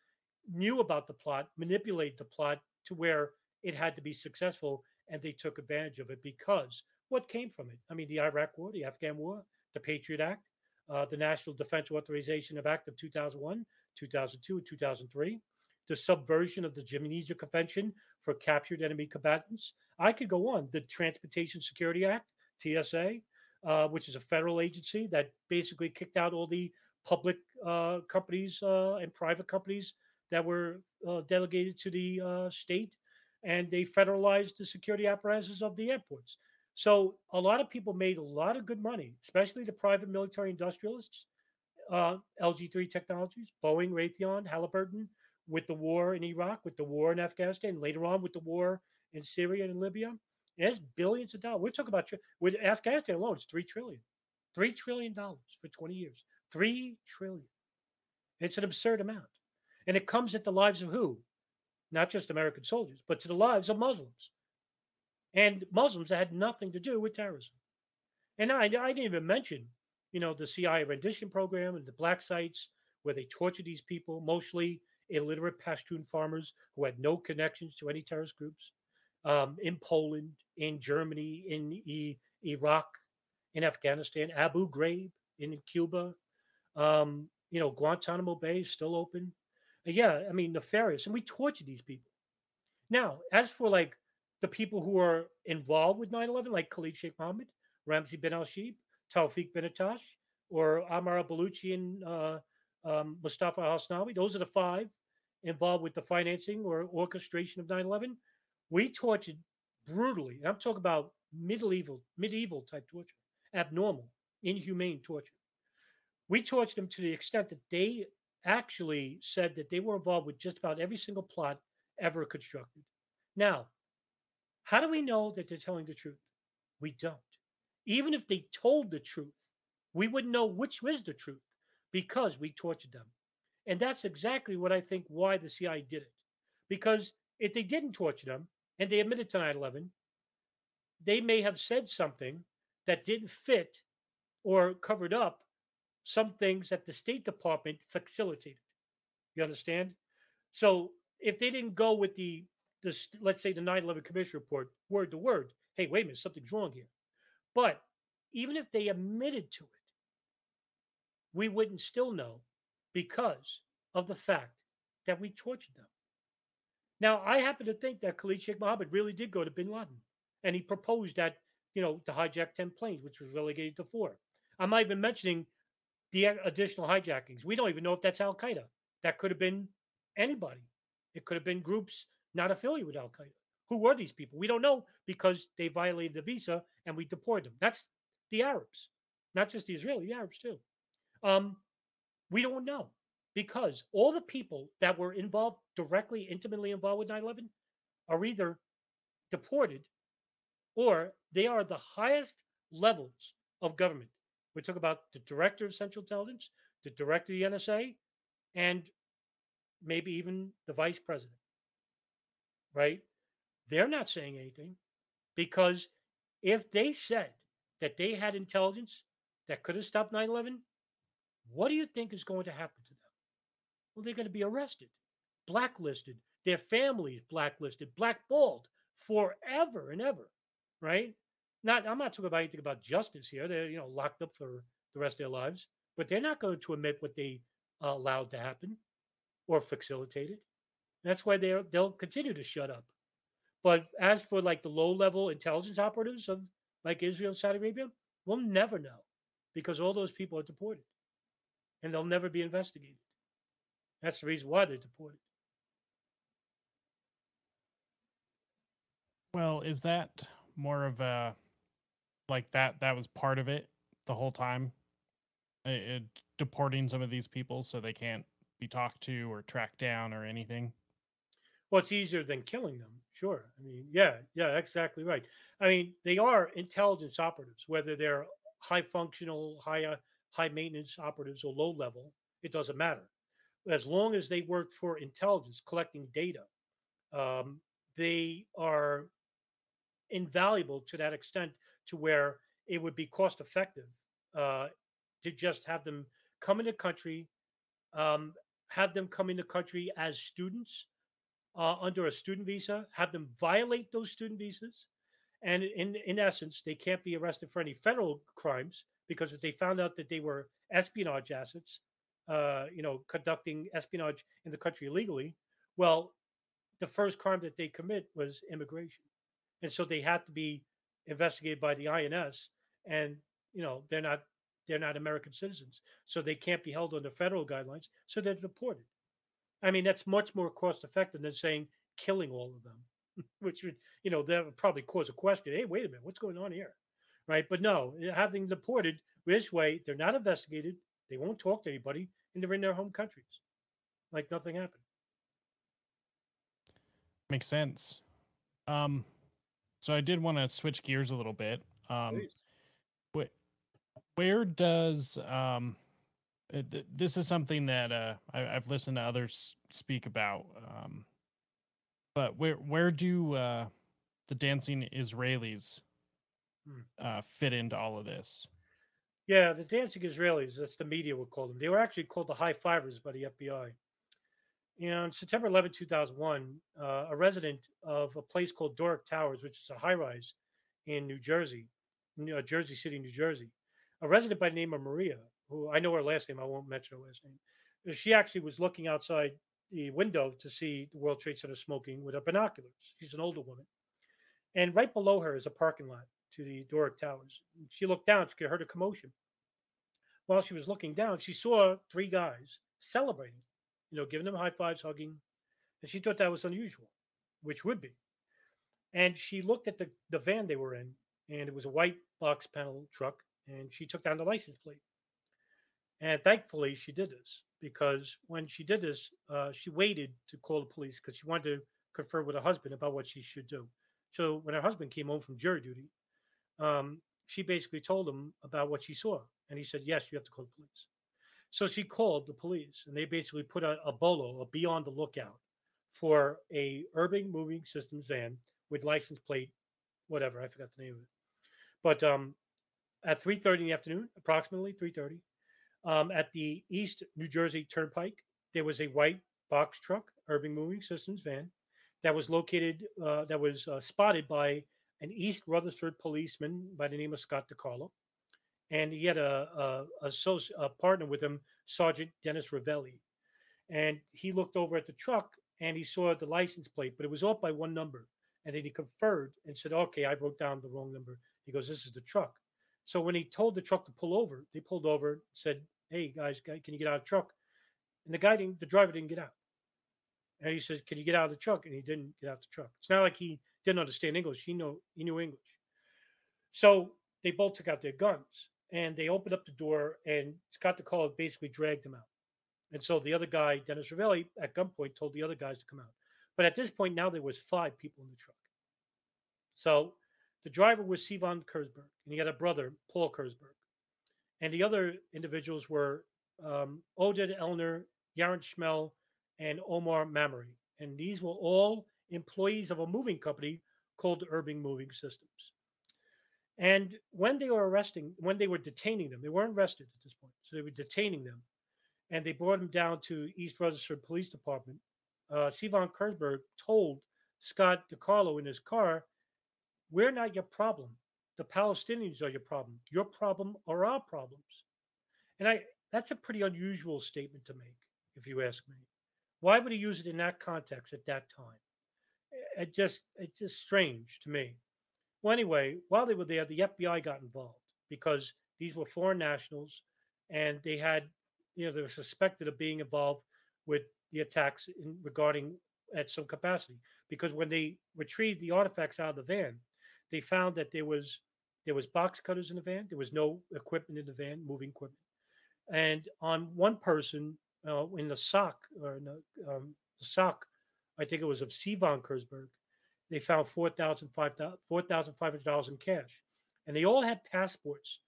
knew about the plot, manipulated the plot to where it had to be successful, and they took advantage of it because what came from it? I mean, the Iraq War, the Afghan War, the Patriot Act, uh, the National Defense Authorization Act of 2001, 2002, and 2003, the subversion of the Geneva Convention for captured enemy combatants. I could go on. The Transportation Security Act, TSA, uh, which is a federal agency that basically kicked out all the public uh, companies uh, and private companies that were uh, delegated to the uh, state, and they federalized the security apparatuses of the airports. So a lot of people made a lot of good money, especially the private military industrialists, uh, LG3 Technologies, Boeing, Raytheon, Halliburton, with the war in Iraq, with the war in Afghanistan, later on with the war in Syria and Libya. It's billions of dollars. We're talking about with Afghanistan alone, it's three trillion, three trillion dollars for 20 years. Three trillion. It's an absurd amount. And it comes at the lives of who? Not just American soldiers, but to the lives of Muslims. And Muslims that had nothing to do with terrorism. And I, I didn't even mention, you know, the CIA rendition program and the black sites where they tortured these people, mostly illiterate Pashtun farmers who had no connections to any terrorist groups, um, in Poland, in Germany, in e- Iraq, in Afghanistan, Abu Ghraib, in Cuba, um, you know, Guantanamo Bay is still open. Yeah, I mean, nefarious. And we torture these people. Now, as for like the people who are involved with 9 11, like Khalid Sheikh Mohammed, Ramzi bin Al Shibh, Tawfiq bin Attash, or Ammar Baluchi and uh, um, Mustafa Hawsawi, those are the five involved with the financing or orchestration of 9 11. We tortured brutally. I'm talking about medieval, medieval type torture, abnormal, inhumane torture we tortured them to the extent that they actually said that they were involved with just about every single plot ever constructed. Now, how do we know that they're telling the truth? We don't. Even if they told the truth, we wouldn't know which was the truth because we tortured them. And that's exactly what I think why the CIA did it. Because if they didn't torture them and they admitted to 9 11, they may have said something that didn't fit or covered up some things that the State Department facilitated. You understand? So if they didn't go with the, the let's say the 9/11 Commission report word to word, hey, wait a minute, something's wrong here. But even if they admitted to it, we wouldn't still know because of the fact that we tortured them. Now, I happen to think that Khalid Sheikh Mohammed really did go to bin Laden and he proposed that, you know, to hijack 10 planes, which was relegated to four. I'm not even mentioning the additional hijackings. We don't even know if that's Al Qaeda. That could have been anybody. It could have been groups not affiliated with Al Qaeda. Who were these people? We don't know because they violated the visa and we deported them. That's the Arabs, not just the Israeli, the Arabs too. Um, we don't know because all the people that were involved, directly, intimately involved with 9 11, are either deported or they are the highest levels of government. We talk about the director of Central Intelligence, the director of the NSA, and maybe even the vice president. Right? They're not saying anything because if they said that they had intelligence that could have stopped 9 11, what do you think is going to happen to them? Well, they're going to be arrested, blacklisted, their families blacklisted, blackballed forever and ever, right? Not, I'm not talking about anything about justice here. They're, you know, locked up for the rest of their lives, but they're not going to admit what they uh, allowed to happen or facilitated. That's why they they'll continue to shut up. But as for like the low level intelligence operatives of like Israel, and Saudi Arabia, we'll never know because all those people are deported and they'll never be investigated. That's the reason why they're deported. Well, is that more of a like that? That was part of it the whole time, it, it, deporting some of these people so they can't be talked to or tracked down or anything. Well, it's easier than killing them. Sure. I mean, yeah, yeah, exactly right. I mean, they are intelligence operatives, whether they're high functional, high uh, high maintenance operatives or low level. It doesn't matter. As long as they work for intelligence, collecting data, um, they are invaluable to that extent to where it would be cost effective uh, to just have them come in the country, um, have them come in the country as students uh, under a student visa, have them violate those student visas, and in in essence, they can't be arrested for any federal crimes because if they found out that they were espionage assets, uh, you know, conducting espionage in the country illegally, well, the first crime that they commit was immigration, and so they had to be investigated by the INS, and you know they're not they're not American citizens, so they can't be held under federal guidelines, so they're deported. I mean, that's much more cost effective than saying killing all of them, which would, you know, that would probably cause a question. Hey, wait a minute, what's going on here? Right. But no, having deported this way, they're not investigated. They won't talk to anybody and they're in their home countries like nothing happened. Makes sense. Um, so I did want to switch gears a little bit. Um, wh- where does um, this is something that uh, I, have listened to others speak about. Um, but where where do uh, the dancing Israelis hmm. uh, fit into all of this? Yeah, the dancing Israelis, that's the media would call them. They were actually called the high fivers by the FBI. And on September 11, 2001, uh, a resident of a place called Doric Towers, which is a high rise in New Jersey, New, uh, Jersey City, New Jersey, a resident by the name of Maria who I know her last name, I won't mention her last name. Uh, she actually was looking outside the window to see the World Trade Center smoking with her binoculars. She's an older woman. And right below her is a parking lot to the Doric Towers. She looked down, she heard a commotion. While she was looking down, she saw three guys celebrating, you know, giving them high fives, hugging. And she thought that was unusual, which would be. And she looked at the, the van they were in, and it was a white box panel truck, and she took down the license plate. And thankfully, she did this because when she did this, uh, she waited to call the police because she wanted to confer with her husband about what she should do. So when her husband came home from jury duty, um, she basically told him about what she saw, and he said, "Yes, you have to call the police." So she called the police, and they basically put a, a bolo, a be on the lookout, for a urban moving systems van with license plate, whatever I forgot the name of it. But um, at 3:30 in the afternoon, approximately 3:30, um, at the East New Jersey Turnpike, there was a white box truck, Urban Moving Systems van, that was located, uh, that was uh, spotted by an East Rutherford policeman by the name of Scott DiCarlo. And he had a, a, a, a partner with him, Sergeant Dennis Ravelli. And he looked over at the truck and he saw the license plate, but it was off by one number. And then he conferred and said, Okay, I wrote down the wrong number. He goes, This is the truck. So when he told the truck to pull over, they pulled over, said, Hey guys, can you get out of the truck? And the guy didn't, the driver didn't get out. And he says, Can you get out of the truck? And he didn't get out the truck. It's not like he didn't understand English. He knew he knew English. So they both took out their guns and they opened up the door and Scott DiCarlo basically dragged him out. And so the other guy, Dennis Ravelli, at gunpoint told the other guys to come out. But at this point, now there was five people in the truck. So the driver was Sivan Kurzberg, and he had a brother, Paul Kurzberg. And the other individuals were um, Oded Elner, Yaron Shmuel, and Omar Marmari. And these were all employees of a moving company called Urban Moving Systems. And when they were arresting, when they were detaining them, they weren't arrested at this point. So they were detaining them. And they brought them down to East Rutherford Police Department. Uh, Sivan Kurzberg told Scott DiCarlo in his car, We're not your problem. The Palestinians are your problem. Your problem are our problems. And I that's a pretty unusual statement to make, if you ask me. Why would he use it in that context at that time? Eh, it just it's just strange to me. Well, anyway, while they were there, the FBI got involved because these were foreign nationals, and they had, you know, they were suspected of being involved with the attacks in, regarding at some capacity. Because when they retrieved the artifacts out of the van, they found that there was there was box cutters in the van. There was no equipment in the van, moving equipment. And on one person uh, in the sock or in the, um, the sock, I think it was of Sivan Kurzberg, they found $4,500 in cash. And they all had passports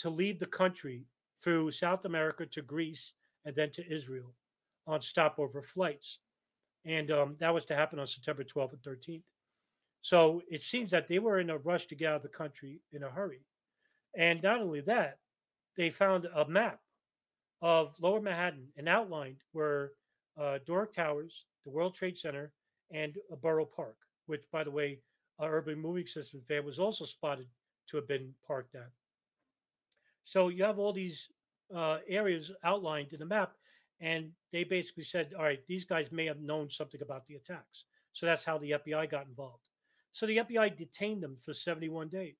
to leave the country through South America to Greece and then to Israel on stopover flights. And um, that was to happen on September 12th and 13th. So it seems that they were in a rush to get out of the country in a hurry. And not only that, they found a map of Lower Manhattan and outlined where uh, Doric Towers, the World Trade Center, and Borough Park, which, by the way, our urban moving system van was also spotted to have been parked at. So you have all these uh, areas outlined in the map, and they basically said, all right, these guys may have known something about the attacks. So that's how the FBI got involved. So the FBI detained them for 71 days.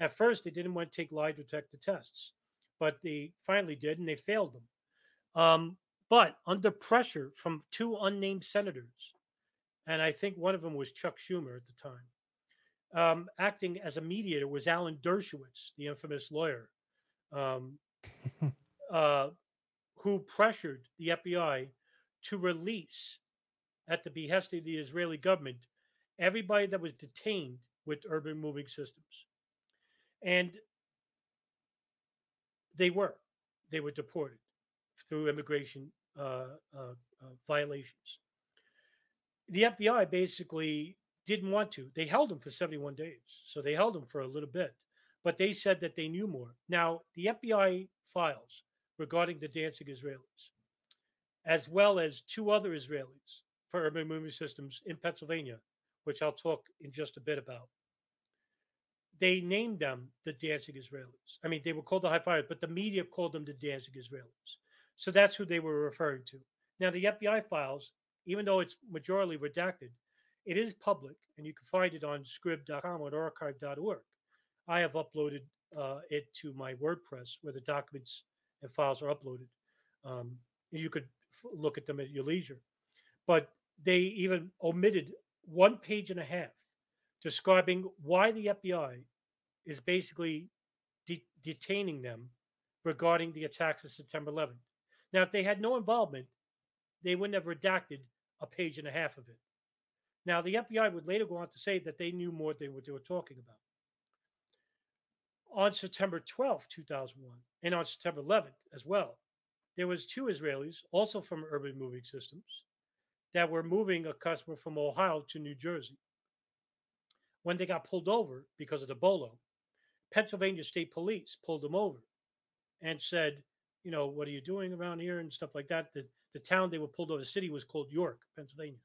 At first, they didn't want to take lie detector tests but they finally did, and they failed them. Um, but under pressure from two unnamed senators, and I think one of them was Chuck Schumer at the time, um, acting as a mediator was Alan Dershowitz, the infamous lawyer, um, uh, who pressured the FBI to release, at the behest of the Israeli government, everybody that was detained with urban moving systems. And they were. They were deported through immigration uh, uh, uh, violations. The FBI basically didn't want to. They held them for 71 days. So they held them for a little bit, but they said that they knew more. Now, the FBI files regarding the dancing Israelis, as well as two other Israelis for urban moving systems in Pennsylvania, which I'll talk in just a bit about they named them the dancing Israelis. I mean, they were called the high flyers, but the media called them the dancing Israelis. So that's who they were referring to. Now, the FBI files, even though it's majorly redacted, it is public, and you can find it on scribd.com or archive.org. I have uploaded uh, it to my WordPress where the documents and files are uploaded. Um, you could f- look at them at your leisure. But they even omitted one page and a half describing why the FBI is basically de- detaining them regarding the attacks of September 11th. Now, if they had no involvement, they wouldn't have redacted a page and a half of it. Now, the FBI would later go on to say that they knew more than what they were talking about. On September 12th, 2001, and on September 11th as well, there was two Israelis, also from Urban Moving Systems, that were moving a customer from Ohio to New Jersey when they got pulled over because of the bolo, Pennsylvania State Police pulled them over and said, you know, what are you doing around here and stuff like that. The, the town they were pulled over, the city was called York, Pennsylvania.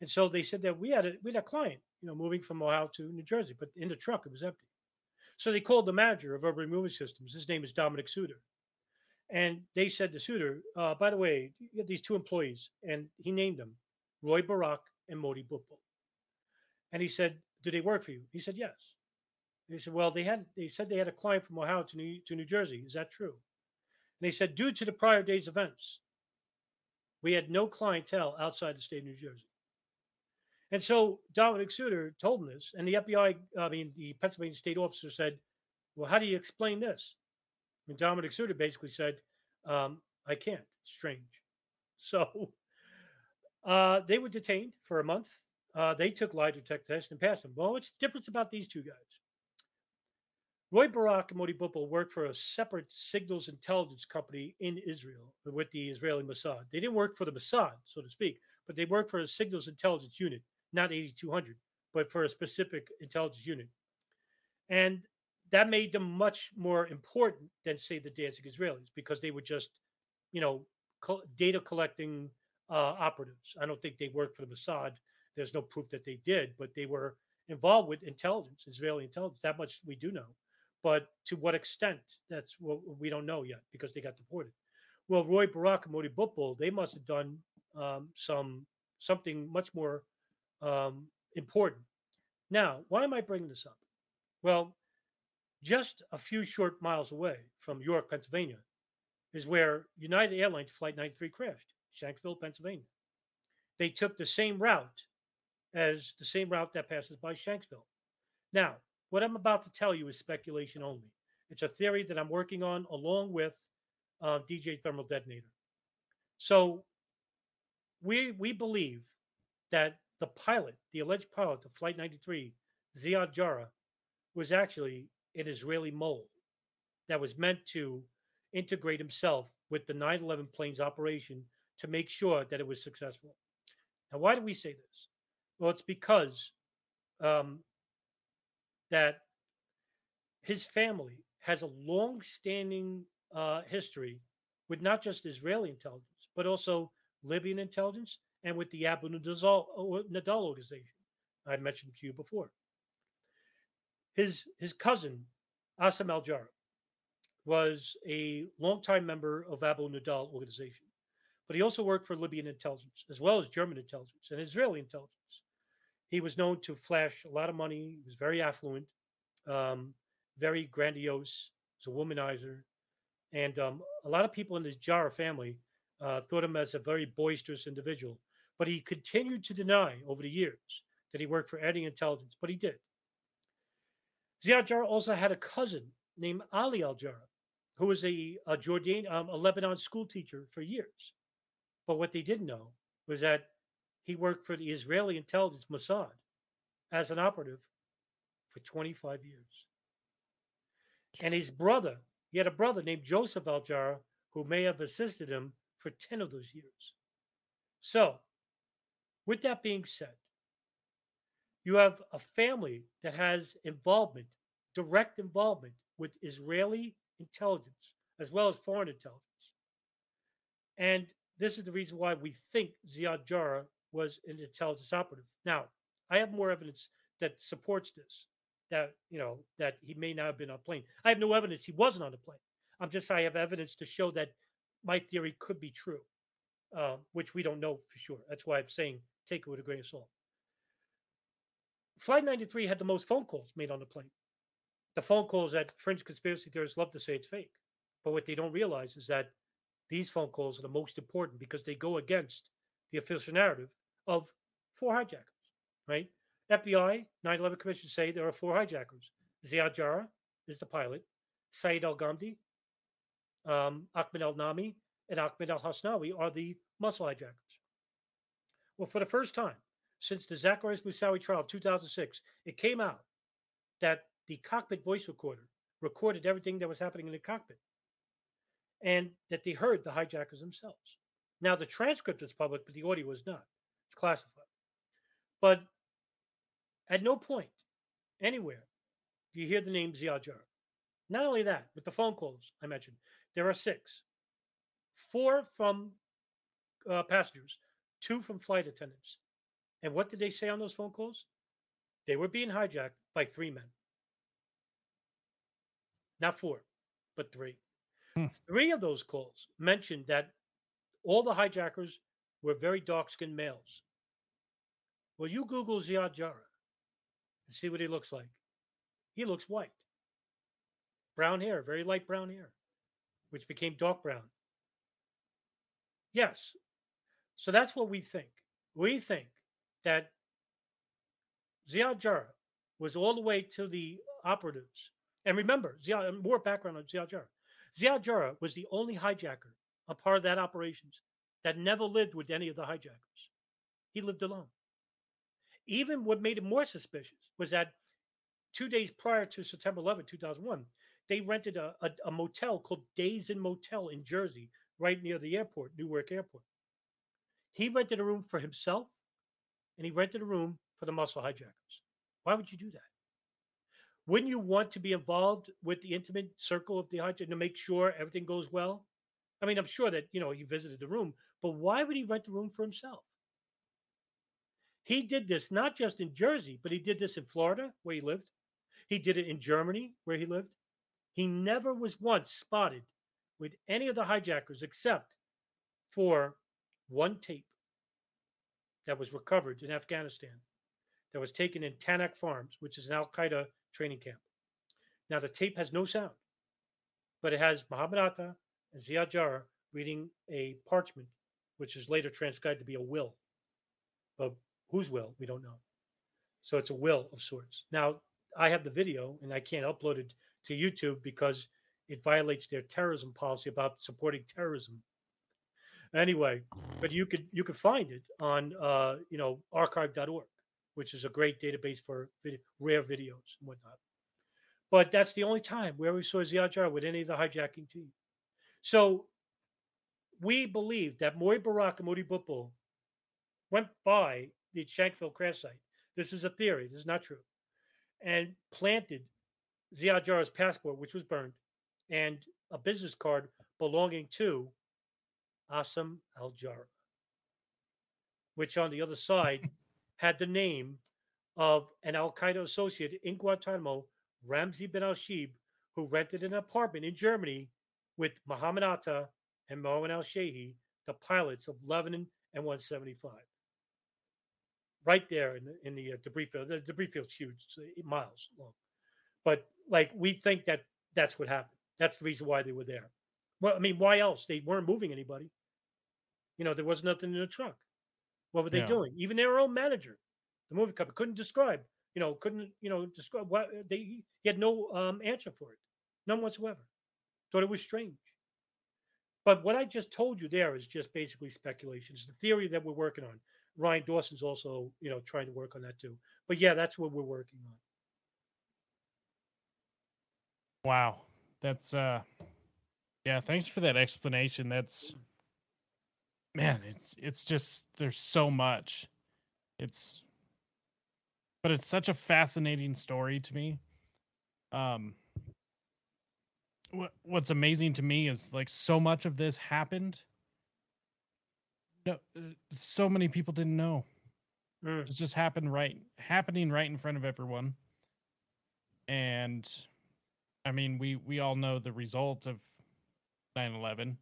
And so they said that we had a we had a client, you know, moving from Ohio to New Jersey, but in the truck it was empty. So they called the manager of Urban Moving Systems. His name is Dominic Suter. And they said to Suter, uh, by the way, you have these two employees, and he named them Roy Barak and Modi Butbul. And he said, "Do they work for you?" He said, "Yes." And he said, "Well, they had they said they had a client from Ohio to New to New Jersey. Is that true?" And they said, "Due to the prior day's events, we had no clientele outside the state of New Jersey." And so Dominic Suter told him this, and the FBI, I mean, the Pennsylvania state officer said, "Well, how do you explain this?" And Dominic Suter basically said, um, "I can't. Strange." So uh, they were detained for a month. Uh, they took lie detector tests and passed them. Well, what's the difference about these two guys? Roy Barak and Modi Butbul worked for a separate signals intelligence company in Israel with the Israeli Mossad. They didn't work for the Mossad, so to speak, but they worked for a signals intelligence unit, not 8200, but for a specific intelligence unit. And that made them much more important than, say, the dancing Israelis because they were just, you know, co- data collecting uh, operatives. I don't think they worked for the Mossad. There's no proof that they did, but they were involved with intelligence, Israeli intelligence. That much we do know. But to what extent, that's what we don't know yet because they got deported. Well, Roy Barak and Modi Butbul, they must have done um, some something much more um, important. Now, why am I bringing this up? Well, just a few short miles away from York, Pennsylvania, is where United Airlines Flight 93 crashed. Shanksville, Pennsylvania. They took the same route as the same route that passes by Shanksville. Now, what I'm about to tell you is speculation only. It's a theory that I'm working on along with uh, DJ Thermal Detonator. So we we believe that the pilot, the alleged pilot of Flight 93, Ziad Jarrah, was actually an Israeli mole that was meant to integrate himself with the 9 11 plane's operation to make sure that it was successful. Now, why do we say this? Well, it's because um, that his family has a long-standing uh, history with not just Israeli intelligence, but also Libyan intelligence and with the Abu Nidal, Nidal organization I mentioned to you before. His his cousin, Assam Al Jarrah, was a longtime member of Abu Nidal organization but he also worked for Libyan intelligence as well as German intelligence and Israeli intelligence. He was known to flash a lot of money. He was very affluent, um, very grandiose. He was a womanizer, and um, a lot of people in the Jarrah family uh, thought him as a very boisterous individual. But he continued to deny over the years that he worked for any intelligence, but he did. Ziad Jarrah also had a cousin named Ali Al Jarrah, who was a, a Jordan, um, a Lebanon school teacher for years. But what they didn't know was that he worked for the Israeli intelligence Mossad as an operative for 25 years. And his brother, he had a brother named Joseph Al Jarrah who may have assisted him for 10 of those years. So, with that being said, you have a family that has involvement, direct involvement with Israeli intelligence as well as foreign intelligence. And this is the reason why we think Ziad Jarrah was an intelligence operative. Now, I have more evidence that supports this. That you know that he may not have been on a plane. I have no evidence he wasn't on the plane. I'm just saying I have evidence to show that my theory could be true, uh, which we don't know for sure. That's why I'm saying take it with a grain of salt. Flight 93 had the most phone calls made on the plane. The phone calls that French conspiracy theorists love to say it's fake, but what they don't realize is that these phone calls are the most important because they go against the official narrative of four hijackers, right? FBI, 9 11 Commission say there are four hijackers. Ziad Jarrah is the pilot, Saeed Al Ghamdi, um, Ahmed Al Nami, and Ahmed Al Haznawi are the muscle hijackers. Well, for the first time since the Zacarias Moussaoui trial of 2006, it came out that the cockpit voice recorder recorded everything that was happening in the cockpit and that they heard the hijackers themselves. Now, the transcript is public, but the audio is not. It's classified. But at no point, anywhere, do you hear the name Ziad Jarrah. Not only that, with the phone calls I mentioned, there are six four from uh, passengers, two from flight attendants. And what did they say on those phone calls? They were being hijacked by three men. Not four, but three. Hmm. Three of those calls mentioned that all the hijackers were very dark skinned males. Well, you Google Ziad Jarrah and see what he looks like. He looks white. Brown hair, very light brown hair, which became dark brown. Yes. So that's what we think. We think that Ziad Jarrah was all the way to the operatives. And remember, Ziad, more background on Ziad Jarrah. Ziad Jarrah was the only hijacker, a part of that operations, that never lived with any of the hijackers. He lived alone. Even what made it more suspicious was that two days prior to September 11, 2001, they rented a, a, a motel called Days Inn Motel in Jersey, right near the airport, Newark Airport. He rented a room for himself and he rented a room for the muscle hijackers. Why would you do that? Wouldn't you want to be involved with the intimate circle of the hijacker to make sure everything goes well? I mean, I'm sure that, you know, he visited the room, but why would he rent the room for himself? He did this not just in Jersey, but he did this in Florida, where he lived. He did it in Germany, where he lived. He never was once spotted with any of the hijackers except for one tape that was recovered in Afghanistan that was taken in Tarnak Farms, which is an Al Qaeda training camp. Now, the tape has no sound, but it has Muhammad Atta and Ziad Jarrah reading a parchment, which is later transcribed to be a will. But whose will? We don't know. So it's a will of sorts. Now, I have the video and I can't upload it to YouTube because it violates their terrorism policy about supporting terrorism. Anyway, but you could you could find it on uh, you know archive.org, which is a great database for video, rare videos and whatnot. But that's the only time where we saw Ziad Jarrah with any of the hijacking team. So we believe that Roy Barak and Modi Butbul went by the Shanksville crash site. This is a theory. This is not true. And planted Ziad Jarrah's passport, which was burned, and a business card belonging to Assam Al Jarrah, which on the other side had the name of an Al Qaeda associate in Guantanamo, Ramzi bin Al Shibh, who rented an apartment in Germany with Muhammad Atta and Marwan Al Shehi, the pilots of 11 and 175. Right there in the, in the uh, debris field. The debris field's huge, miles long. But like we think that that's what happened. That's the reason why they were there. Well, I mean, why else? They weren't moving anybody. You know, there was nothing in the truck. What were they Yeah. doing? Even their own manager, the movie company, couldn't describe. You know, couldn't you know describe what they. He had no um, answer for it, none whatsoever. Thought it was strange. But what I just told you there is just basically speculation. It's the theory that we're working on. Ryan Dawson's also, you know, trying to work on that too. But yeah, that's what we're working on. Wow. That's uh yeah, thanks for that explanation. That's man, it's it's just there's so much. It's but it's such a fascinating story to me. Um what what's amazing to me is like so much of this happened no uh, so many people didn't know. Mm. It just happened right happening right in front of everyone. And I mean, we we all know the result of 9/11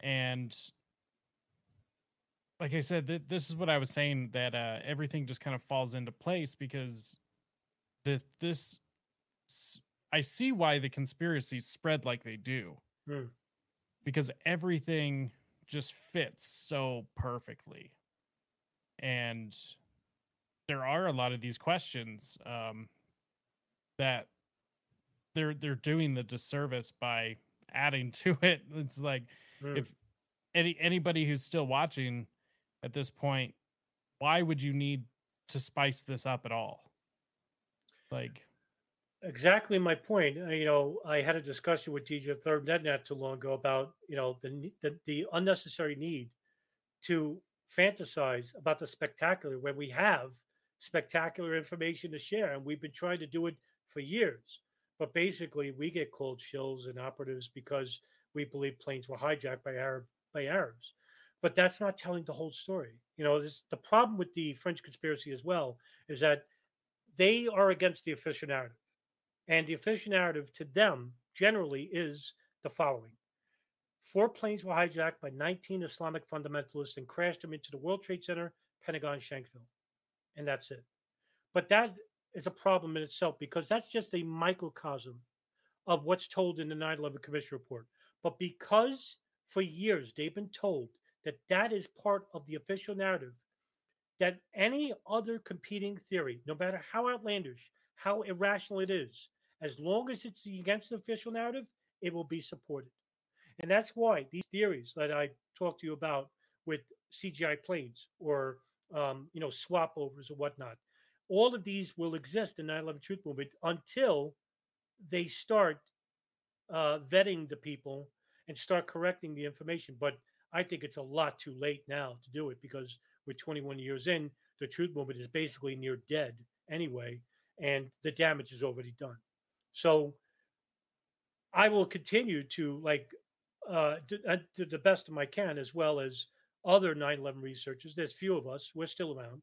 and like I said, th- this is what I was saying that uh, everything just kind of falls into place because the this I see why the conspiracies spread like they do Mm. because everything just fits so perfectly, and there are a lot of these questions um, that they're they're doing the disservice by adding to it. It's like Mm. if any anybody who's still watching at this point, why would you need to spice this up at all? Like, Exactly my point. Uh, You know, I had a discussion with DJ Third Net not too long ago about you know the the, the unnecessary need to fantasize about the spectacular when we have spectacular information to share, and we've been trying to do it for years. But basically, we get cold chills and operatives because we believe planes were hijacked by Arab by Arabs. But that's not telling the whole story. You know, this, the problem with the French conspiracy as well is that they are against the official narrative. And the official narrative to them generally is the following Four planes were hijacked by 19 Islamic fundamentalists and crashed them into the World Trade Center, Pentagon, Shanksville. And that's it. But that is a problem in itself because that's just a microcosm of what's told in the 9 11 Commission report. But because for years they've been told that that is part of the official narrative, that any other competing theory, no matter how outlandish, how irrational it is, as long as it's against the official narrative, it will be supported. And that's why these theories that I talked to you about with CGI planes or um, you know swap overs or whatnot, all of these will exist in 9/11 Truth Movement until they start uh, vetting the people and start correcting the information. But I think it's a lot too late now to do it because we're 21 years in. The Truth Movement is basically near dead anyway, and the damage is already done. So I will continue to like uh, to, uh, to the best of my can, as well as other 9/11 researchers. There's few of us. We're still around,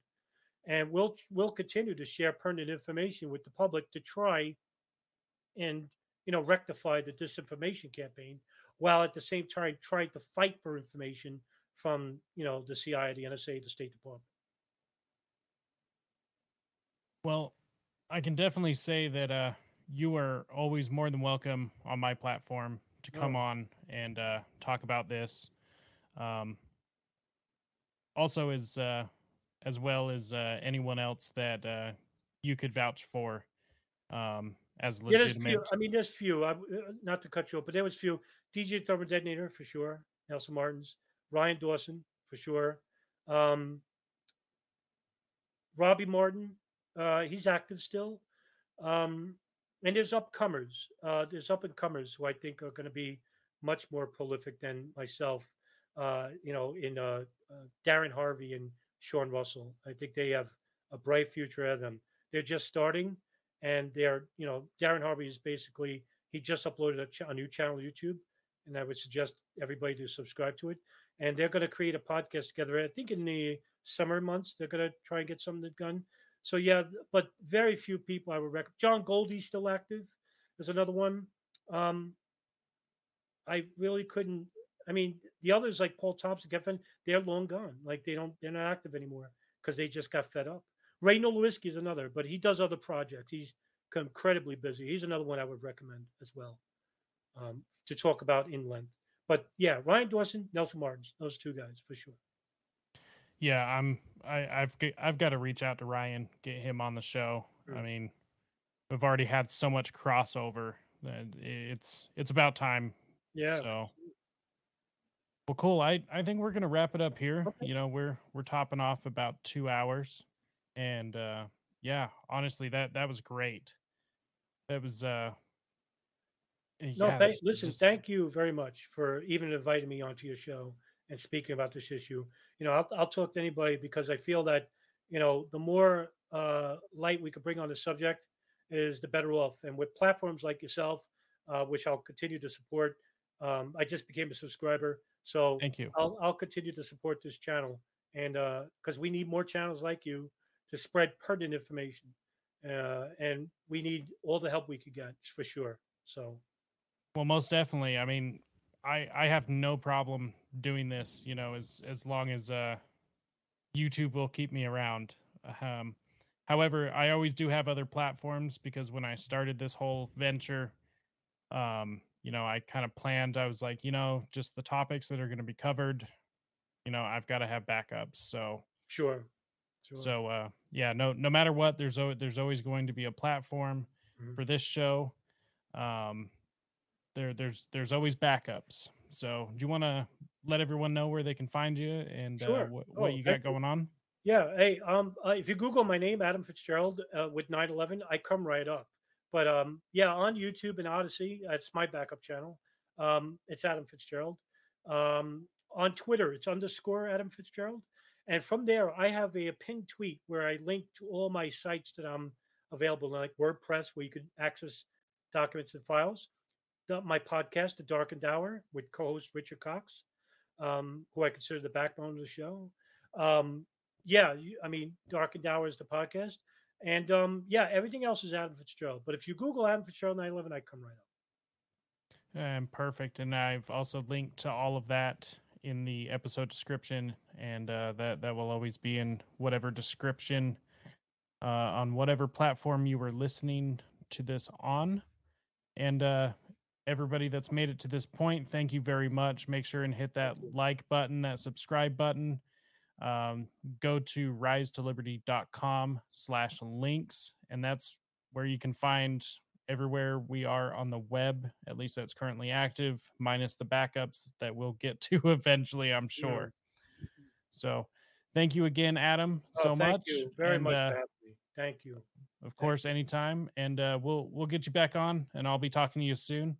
and we'll we'll continue to share pertinent information with the public to try and you know rectify the disinformation campaign, while at the same time trying to fight for information from you know the CIA, the NSA, the State Department. Well, I can definitely say that uh, you are always more than welcome on my platform to come oh. on and uh, talk about this. Um, also, as uh, as well as uh, anyone else that uh, you could vouch for um, as legitimate. Yeah, few, I mean, there's few. I, uh, not to cut you off, but there was few. DJ Thermal Detonator for sure. Nelson Martins, Ryan Dawson for sure. Um, Robbie Martin, uh, he's active still. Um, and there's upcomers. Uh, there's up and comers who I think are going to be much more prolific than myself. Uh, you know, in uh, uh, Darren Harvey and Sean Russell. I think they have a bright future ahead of them. They're just starting, and they're you know Darren Harvey is basically he just uploaded a, ch- a new channel YouTube, and I would suggest everybody to subscribe to it. And they're going to create a podcast together. I think in the summer months they're going to try and get something done. So yeah, but very few people I would recommend. Jon Gold's still active. There's another one. Um, I really couldn't. I mean, the others like Paul Thompson, Kevin, they're long gone. Like they don't, they're not active anymore because they just got fed up. Ray Nowosielski is another, but he does other projects. He's incredibly busy. He's another one I would recommend as well um, to talk about in length. But yeah, Ryan Dawson, Nelson Martins, those two guys for sure. Yeah, I'm. I, I've I've got to reach out to Ryan, get him on the show. I mean, we've already had so much crossover that it's it's about time. Yeah. So. Well, cool. I I think we're gonna wrap it up here. Okay. You know, we're we're topping off about two hours, and uh yeah, honestly, that that was great. That was uh. No, yeah, thank, listen. Just... Thank you very much for even inviting me onto your show and speaking about this issue. You know, I'll, I'll talk to anybody because I feel that, you know, the more uh, light we can bring on the subject is the better off. And with platforms like yourself, uh, which I'll continue to support, um, I just became a subscriber. So thank you. I'll, I'll continue to support this channel. And because uh, we need more channels like you to spread pertinent information. Uh, and we need all the help we could get for sure. So, well, most definitely. I mean, I I have no problem doing this. You know, as as long as uh, YouTube will keep me around. Um, however, I always do have other platforms because when I started this whole venture, um, you know, I kind of planned. I was like, you know, just the topics that are going to be covered. You know, I've got to have backups. So sure. Sure. So uh, yeah, no no matter what, there's o- there's always going to be a platform mm-hmm. for this show. Um, there there's there's always backups. So do you want to let everyone know where they can find you and uh, sure. uh, what, what oh, you got going on? Yeah. Hey, um, uh, if you Google my name, Adam Fitzgerald, uh, with 9/11, I come right up. But um, yeah, on YouTube and Odysee, that's my backup channel. Um, it's Adam Fitzgerald. Um, on Twitter, it's underscore Adam Fitzgerald. And from there, I have a, a pinned tweet where I link to all my sites that I'm available, like WordPress, where you can access documents and files the, my podcast, The Darkened Hour, with co-host Richard Cox, um, who I consider the backbone of the show. Um, yeah, I mean, Darkened Hour is the podcast, and um, yeah, everything else is Adam Fitzgerald. But if you Google Adam Fitzgerald 911, I come right up. And perfect. And I've also linked to all of that in the episode description, and uh, that that will always be in whatever description uh, on whatever platform you were listening to this on. And uh, everybody that's made it to this point, thank you very much. Make sure and hit that like button, that subscribe button. Um, go to rise to liberty.com slash links, and that's where you can find everywhere we are on the web, at least that's currently active, minus the backups that we'll get to eventually, I'm sure. Yeah. So thank you again, Adam, oh, so thank much. You very and, much uh, Thank you. Of course, anytime. And uh, we'll we'll get you back on and I'll be talking to you soon.